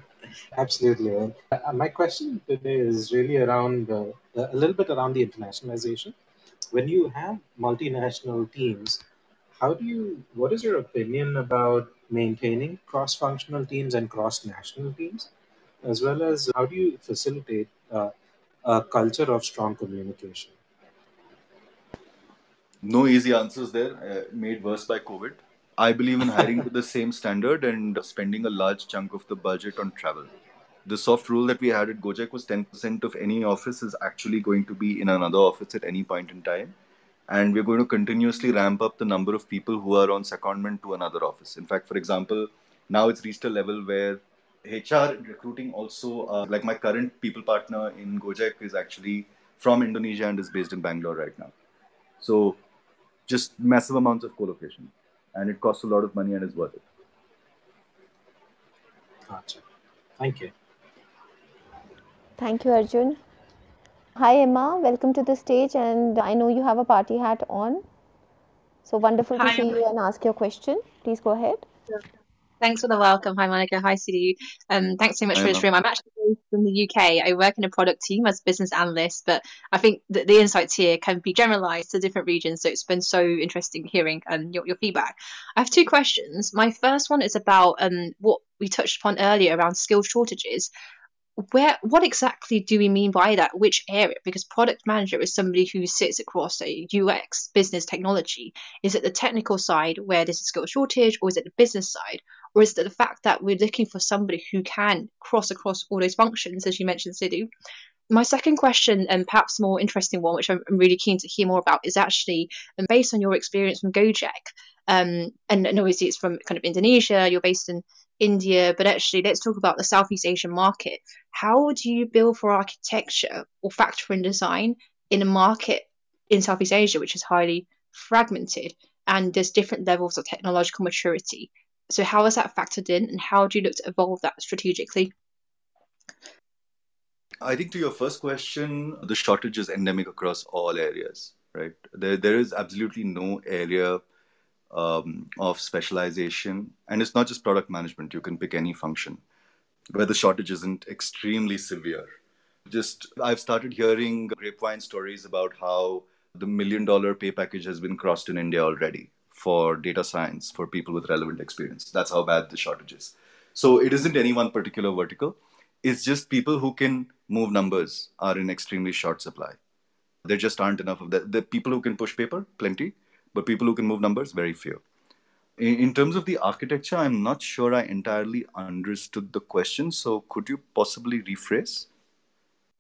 absolutely. Man. Uh, my question today is really around uh, a little bit around the internationalization when you have multinational teams, how do you, what is your opinion about maintaining cross functional teams and cross national teams? As well as how do you facilitate uh, a culture of strong communication? No easy answers there, uh, made worse by COVID. I believe in hiring to the same standard and spending a large chunk of the budget on travel. The soft rule that we had at Gojek was 10% of any office is actually going to be in another office at any point in time. And we're going to continuously ramp up the number of people who are on secondment to another office. In fact, for example, now it's reached a level where HR recruiting also, uh, like my current people partner in Gojek is actually from Indonesia and is based in Bangalore right now. So just massive amounts of co-location. And it costs a lot of money and is worth it. Gotcha. Thank you. Thank you, Arjun. Hi, Emma. Welcome to the stage. And I know you have a party hat on. So wonderful to Hi, see Emma. you and ask your question. Please go ahead. Thanks for the welcome. Hi, Monica. Hi, Sidhu. Um, thanks so much Hi, for this room. I'm actually based in the UK. I work in a product team as a business analyst, but I think that the insights here can be generalized to different regions. So it's been so interesting hearing um, your, your feedback. I have two questions. My first one is about um, what we touched upon earlier around skill shortages where what exactly do we mean by that? Which area? Because product manager is somebody who sits across a ux business technology. Is it the technical side where there's a skill shortage or is it the business side? Or is it the fact that we're looking for somebody who can cross across all those functions as you mentioned sidhu? My second question, and perhaps more interesting one, which I'm, really keen to hear more about, is actually um, based on your experience from Gojek. Um, and, and obviously, it's from kind of Indonesia, you're based in India, but actually, let's talk about the Southeast Asian market. How do you build for architecture or factor in design in a market in Southeast Asia, which is highly fragmented and there's different levels of technological maturity? So, how is that factored in, and how do you look to evolve that strategically? I think to your first question, the shortage is endemic across all areas, right? There, there is absolutely no area um, of specialization, and it's not just product management. You can pick any function where the shortage isn't extremely severe. Just I've started hearing grapevine stories about how the million dollar pay package has been crossed in India already for data science for people with relevant experience. That's how bad the shortage is. So it isn't any one particular vertical. It's just people who can move numbers are in extremely short supply. There just aren't enough of that. The people who can push paper, plenty, but people who can move numbers, very few. In, terms of the architecture, I'm not sure I entirely understood the question. So could you possibly rephrase?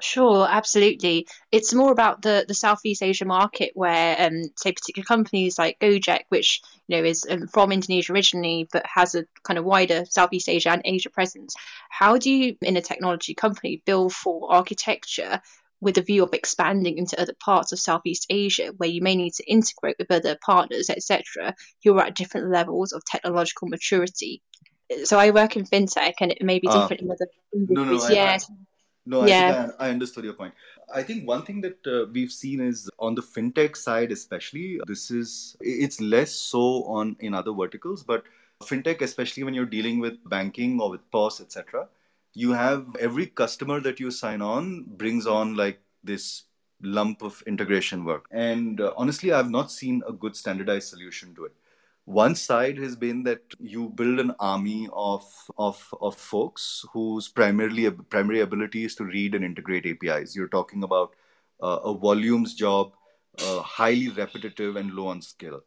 Sure, absolutely. It's more about the, the Southeast Asia market where, um, say, particular companies like Gojek, which you know is um, from Indonesia originally, but has a kind of wider Southeast Asia and Asia presence. How do you, in a technology company, build for architecture with a view of expanding into other parts of Southeast Asia, where you may need to integrate with other partners, etc., who are at different levels of technological maturity? So I work in fintech, and it may be Uh, different in other no, no, industries. I, I, no, I yeah. I, I understood your point. I think one thing that uh, we've seen is on the fintech side, especially, this is it's less so on in other verticals, but fintech, especially when you're dealing with banking or with POS, etc., you have every customer that you sign on brings on like this lump of integration work. And uh, honestly, I've not seen a good standardized solution to it. One side has been that you build an army of of of folks whose primarily primary ability is to read and integrate APIs. You're talking about uh, a volumes job, uh, highly repetitive and low on skill.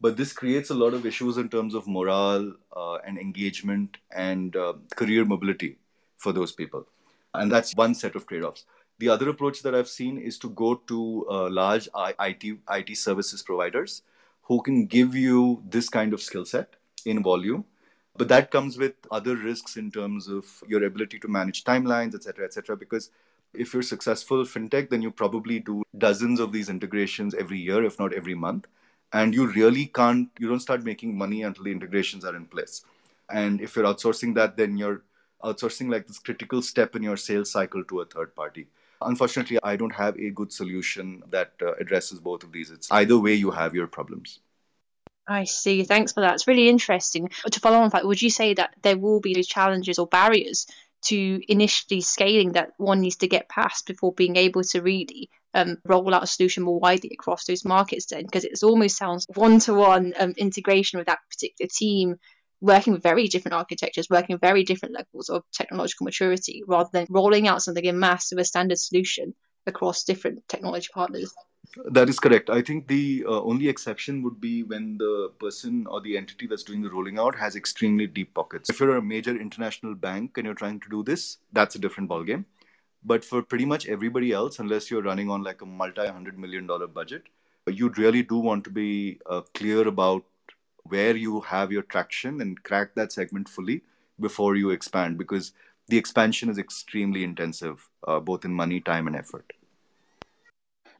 But this creates a lot of issues in terms of morale uh, and engagement and uh, career mobility for those people. And that's one set of trade offs. The other approach that I've seen is to go to uh, large IT, IT services providers who can give you this kind of skill set in volume. But that comes with other risks in terms of your ability to manage timelines, et cetera, et cetera. Because if you're successful fintech, then you probably do dozens of these integrations every year, if not every month. And you really can't, you don't start making money until the integrations are in place. And if you're outsourcing that, then you're outsourcing like this critical step in your sales cycle to a third party. Unfortunately, I don't have a good solution that uh, addresses both of these. It's either way you have your problems. I see. Thanks for that. It's really interesting. To follow on that, would you say that there will be challenges or barriers to initially scaling that one needs to get past before being able to really um, roll out a solution more widely across those markets then? Because it almost sounds one to one integration with that particular team working with very different architectures, working very different levels of technological maturity, rather than rolling out something in mass with a standard solution across different technology partners. That is correct. I think the uh, only exception would be when the person or the entity that's doing the rolling out has extremely deep pockets. If you're a major international bank and you're trying to do this, that's a different ballgame. But for pretty much everybody else, unless you're running on like a multi hundred million dollar budget, you really do want to be uh, clear about where you have your traction and crack that segment fully before you expand because the expansion is extremely intensive, uh, both in money, time, and effort.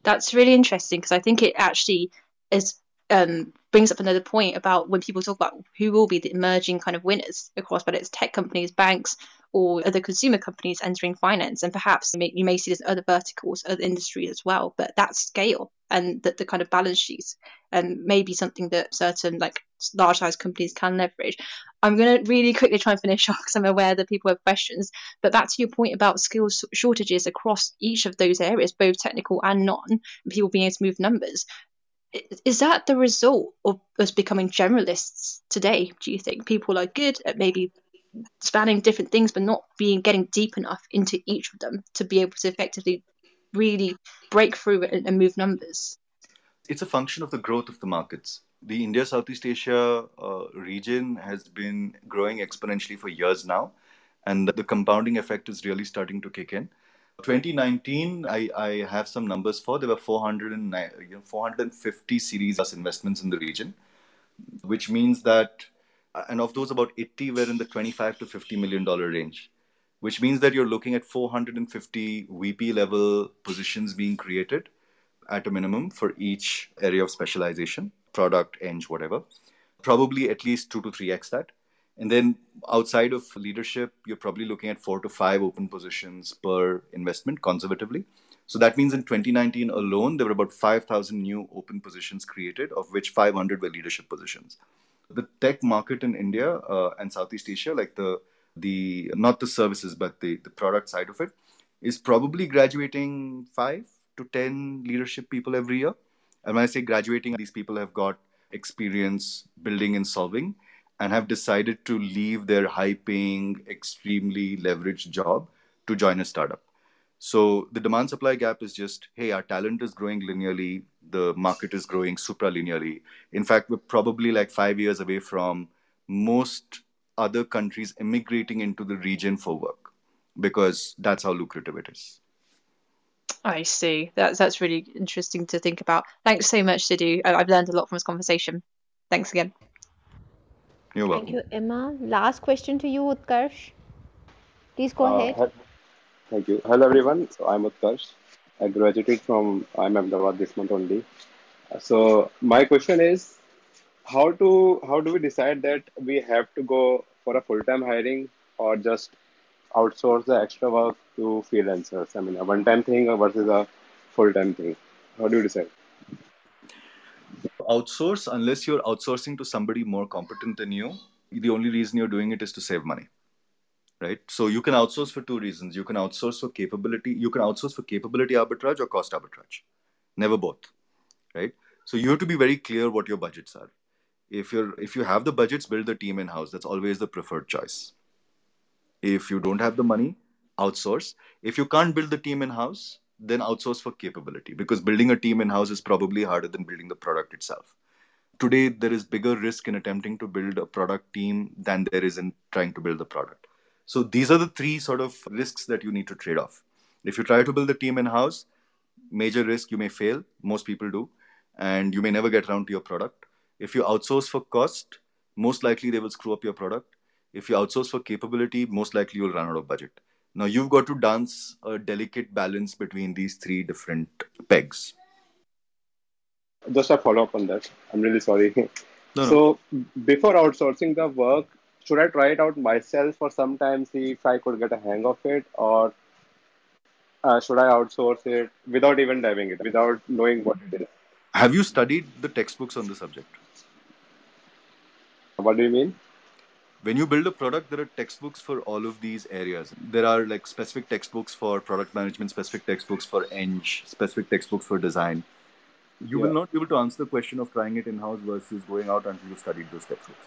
That's really interesting because I think it actually is um, brings up another point about when people talk about who will be the emerging kind of winners across whether it's tech companies, banks, or other consumer companies entering finance. And perhaps you may, you may see this other verticals, other industries as well. But that scale and that the kind of balance sheets and um, may be something that certain like large size companies can leverage. I'm going to really quickly try and finish off because I'm aware that people have questions. But back to your point about skills shortages across each of those areas, both technical and non, and people being able to move numbers is that the result of us becoming generalists today? Do you think people are good at maybe spanning different things, but not being getting deep enough into each of them to be able to effectively really break through and, move numbers? It's a function of the growth of the markets. The India Southeast Asia uh, region has been growing exponentially for years now, and the compounding effect is really starting to kick in. 2019, I, I have some numbers for. There were 400 and, you know, 450 series of investments in the region, which means that, uh, and of those, about 80 were in the 25 to 50 million dollar range, which means that you're looking at 450 VP level positions being created at a minimum for each area of specialization, product, eng, whatever. Probably at least two to three x that. And then outside of leadership, you're probably looking at four to five open positions per investment conservatively. So that means in 2019 alone, there were about 5,000 new open positions created, of which 500 were leadership positions. The tech market in India uh, and Southeast Asia, like the the not the services but the the product side of it, is probably graduating five to ten leadership people every year. And when I say graduating, these people have got experience building and solving and have decided to leave their high paying, extremely leveraged job to join a startup. So the demand supply gap is just hey, our talent is growing linearly, the market is growing supra linearly. In fact, we're probably like five years away from most other countries immigrating into the region for work because that's how lucrative it is. I see. That's that's really interesting to think about. Thanks so much, Sidhu. I've learned a lot from this conversation. Thanks again. You're welcome. Thank you, Emma. Last question to you, Utkarsh. Please go Uh, ahead. he- thank you. Hello, everyone. So I'm Utkarsh. I graduated from IIM Ahmedabad this month only. So my question is, how to how do we decide that we have to go for a full-time hiring or just outsource the extra work to freelancers? I mean, a one-time thing versus a full-time thing. How do you decide? Outsource unless you're outsourcing to somebody more competent than you. The only reason you're doing it is to save money. Right. So you can outsource for two reasons. You can outsource for capability, you can outsource for capability arbitrage or cost arbitrage. Never both. Right. So you have to be very clear what your budgets are. If you're if you have the budgets, build the team in-house. That's always the preferred choice. If you don't have the money, outsource. If you can't build the team in-house, then outsource for capability because building a team in-house is probably harder than building the product itself. Today, there is bigger risk in attempting to build a product team than there is in trying to build the product. So these are the three sort of risks that you need to trade off. If you try to build the team in-house, major risk, you may fail. Most people do. And you may never get around to your product. If you outsource for cost, most likely they will screw up your product. If you outsource for capability, most likely you'll run out of budget. Now you've got to dance a delicate balance between these three different pegs. Just a follow-up on that. I'm really sorry. No, no. So before outsourcing the work, should I try it out myself for some time, see if I could get a hang of it, or uh, should I outsource it without even diving it, without knowing what it is? Have you studied the textbooks on the subject? What do you mean? When you build a product, there are textbooks for all of these areas. There are like specific textbooks for product management, specific textbooks for eng, specific textbooks for design. You will not be able to answer the question of trying it in house versus going out until you've studied those textbooks.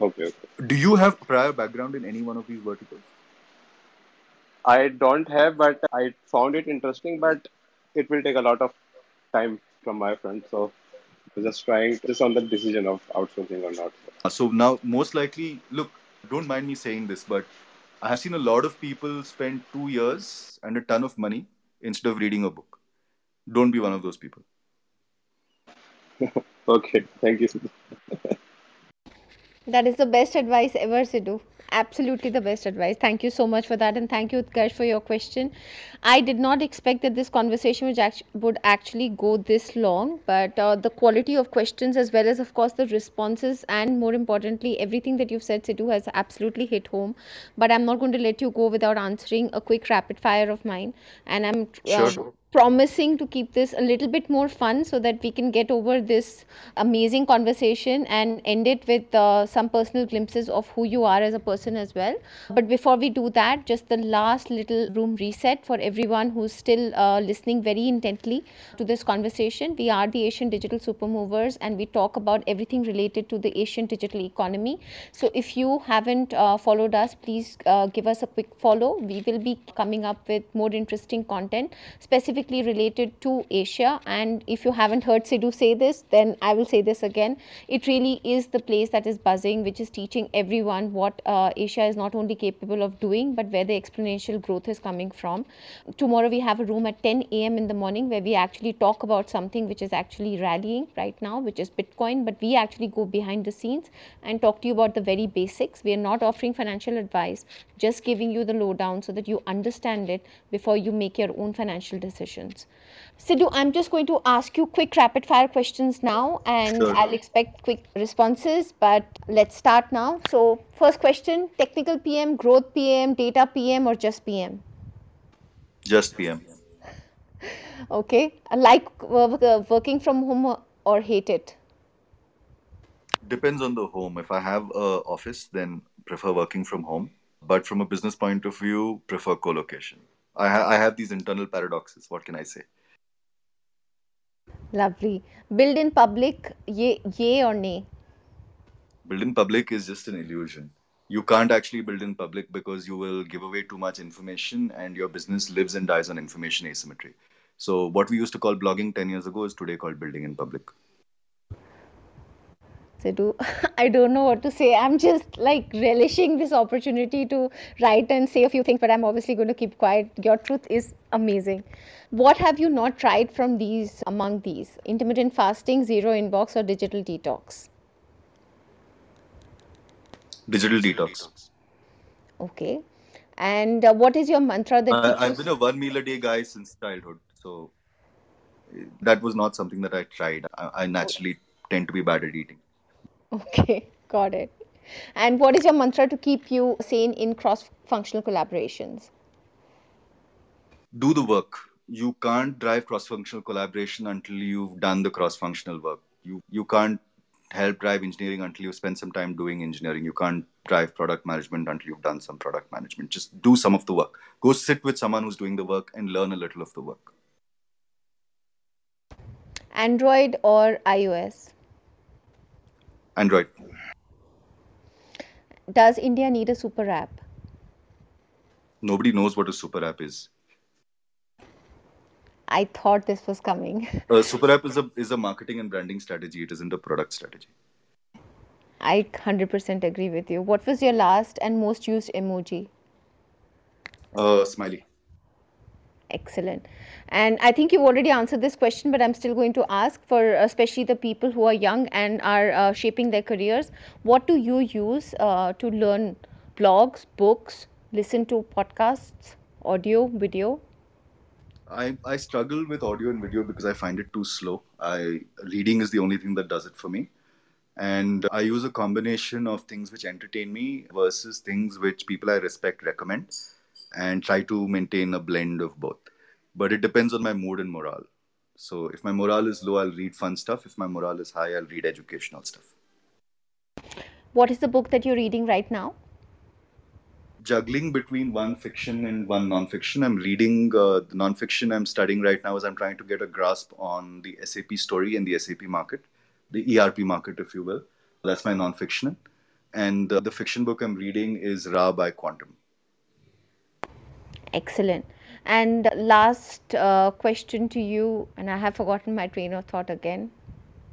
Okay, okay. Do you have prior background in any one of these verticals? I don't have, but I found it interesting, but it will take a lot of time from my front. So I just trying just on the decision of outsourcing or not. Uh, So now, most likely, look, don't mind me saying this, but I have seen a lot of people spend two years and a ton of money instead of reading a book. Don't be one of those people. Okay, thank you. That is the best advice ever, Sidhu. Absolutely the best advice. Thank you so much for that, and thank you, Utkarsh, for your question. I did not expect that this conversation would, act- would actually go this long, but uh, the quality of questions, as well as, of course, the responses, and more importantly, everything that you've said, Sidhu, has absolutely hit home. But I'm not going to let you go without answering a quick rapid fire of mine, and I'm uh, Sure. promising to keep this a little bit more fun so that we can get over this amazing conversation and end it with uh, some personal glimpses of who you are as a person as well. But before we do that, just the last little room reset for everyone who's still uh, listening very intently to this conversation. We are the Asian Digital Supermovers and we talk about everything related to the Asian digital economy. So if you haven't uh, followed us, please uh, give us a quick follow. We will be coming up with more interesting content specifically related to Asia. And if you haven't heard Sidhu say this, then I will say this again. It really is the place that is buzzing, which is teaching everyone what uh, Uh, Asia is not only capable of doing, but where the exponential growth is coming from. Tomorrow we have a room at 10 a.m. in the morning where we actually talk about something which is actually rallying right now, which is Bitcoin. But we actually go behind the scenes and talk to you about the very basics. We are not offering financial advice, just giving you the lowdown so that you understand it before you make your own financial decisions. Sidhu, I'm just going to ask you quick rapid fire questions now, and Sure. I'll expect quick responses. But let's start now. So, first question technical PM, growth PM, data PM, or just PM? Just PM. Okay. Like uh, uh, working from home or hate it? Depends on the home. If I have a office, then prefer working from home. But from a business point of view, prefer co-location. I, ha- I have these internal paradoxes. What can I say? Lovely. Build in public, yay, yay or nay? Build in public is just an illusion. You can't actually build in public because you will give away too much information and your business lives and dies on information asymmetry. So, what we used to call blogging 10 years ago is today called building in public. Sidhu, I don't know what to say. I'm just like relishing this opportunity to write and say a few things, but I'm obviously going to keep quiet. Your truth is amazing. What have you not tried from these among these? Intermittent fasting, zero inbox, or digital detox? Digital detox. Okay. And uh, what is your mantra that I, I've been a one meal a day guy since childhood. So, eh, that was not something that I tried. I, I naturally tend to be bad at eating. Okay, got it. And what is your mantra to keep you sane in cross functional collaborations? do the work. You can't drive cross-functional collaboration until you've done the cross-functional work. You you can't help drive engineering until you spend some time doing engineering. You can't drive product management until you've done some product management. Just do some of the work. Go sit with someone who's doing the work and learn a little of the work. Android or iOS? Android. Does India need a super app? Nobody knows what a super app is. I thought this was coming. A super app is a is a marketing and branding strategy. It isn't a product strategy. I 100% agree with you. What was your last and most used emoji? Uh, smiley. Excellent. And I think you've already answered this question, but I'm still going to ask for especially the people who are young and are uh, shaping their careers. What do you use uh, to learn blogs, books, listen to podcasts, audio, video? I, I struggle with audio and video because I find it too slow. I reading is the only thing that does it for me. And I use a combination of things which entertain me versus things which people I respect recommend and try to maintain a blend of both. But it depends on my mood and morale. So if my morale is low, I'll read fun stuff. If my morale is high, I'll read educational stuff. What is the book that you're reading right now? Juggling between one fiction and one non-fiction. I'm reading uh, the non-fiction I'm studying right now as I'm trying to get a grasp on the SAP story and the SAP market, the ERP market, if you will. That's my non-fiction. And uh, the fiction book I'm reading is Ra by qntm. Excellent. And last uh, question to you, and I have forgotten my train of thought again,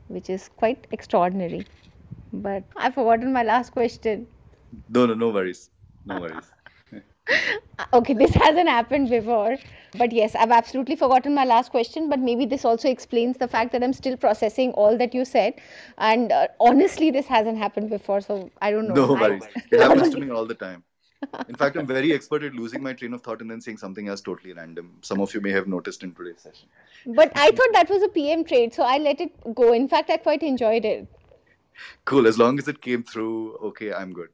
which is quite extraordinary. But I've forgotten my last question. No, no, no worries. No worries. Okay, this hasn't happened before. But yes, I've absolutely forgotten my last question. But maybe this also explains the fact that I'm still processing all that you said. And uh, honestly, this hasn't happened before. So I don't know. No I- worries. It happens to me all the time. In fact, I'm very expert at losing my train of thought and then saying something else totally random. Some of you may have noticed in today's session. But I thought that was a PM trade, so I let it go. In fact, I quite enjoyed it. Cool. As long as it came through, okay, I'm good.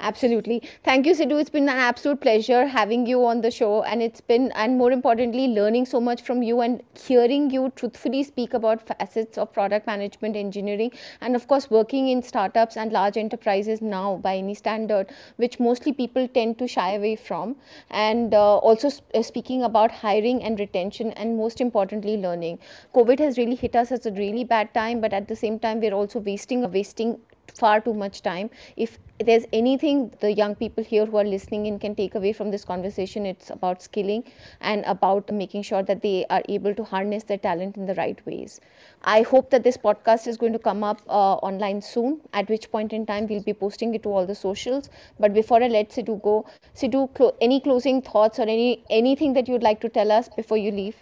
Absolutely. Thank you, Sidhu. It's been an absolute pleasure having you on the show. And it's been, and more importantly, learning so much from you and hearing you truthfully speak about facets of product management engineering. And of course, working in startups and large enterprises now by any standard, which mostly people tend to shy away from. And uh, also sp- uh, speaking about hiring and retention, and most importantly, learning. COVID has really hit us as a really bad time, but at the same time, we're also wasting, wasting far too much time. If there's anything the young people here who are listening in can take away from this conversation, it's about skilling and about making sure that they are able to harness their talent in the right ways. I hope that this podcast is going to come up uh, online soon, at which point in time we'll be posting it to all the socials. But before I let Sidhu go, Sidhu, clo- any closing thoughts or any anything that you'd like to tell us before you leave?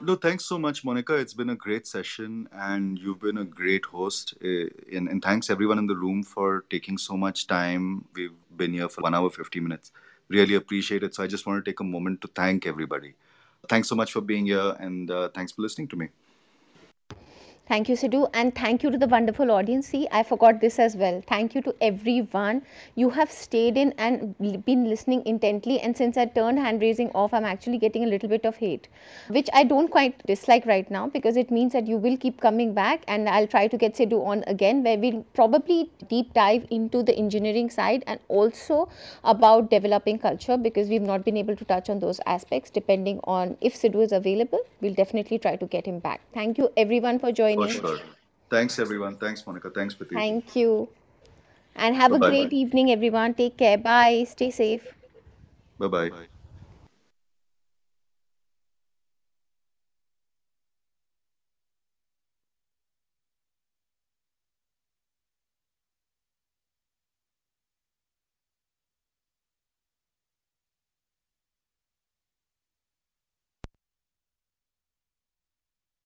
No, thanks so much, Monica. It's been a great session, and you've been a great host. Uh, and, and thanks everyone in the room for taking so much time. We've been here for one hour, 50 minutes. Really appreciate it. So I just want to take a moment to thank everybody. Thanks so much for being here, and uh, thanks for listening to me. Thank you, Sidhu, and thank you to the wonderful audience. See, I forgot this as well. Thank you to everyone. You have stayed in and been listening intently. And since I turned hand raising off, I'm actually getting a little bit of hate, which I don't quite dislike right now because it means that you will keep coming back. And I'll try to get Sidhu on again, where we'll probably deep dive into the engineering side and also about developing culture because we've not been able to touch on those aspects. Depending on if Sidhu is available, we'll definitely try to get him back. Thank you, everyone, for joining. For sure. Thanks, everyone. Thanks, Monica. Thanks, Prateek. Thank you. And have a Bye-bye. great evening, everyone. Take care. Bye. Stay safe. Bye bye.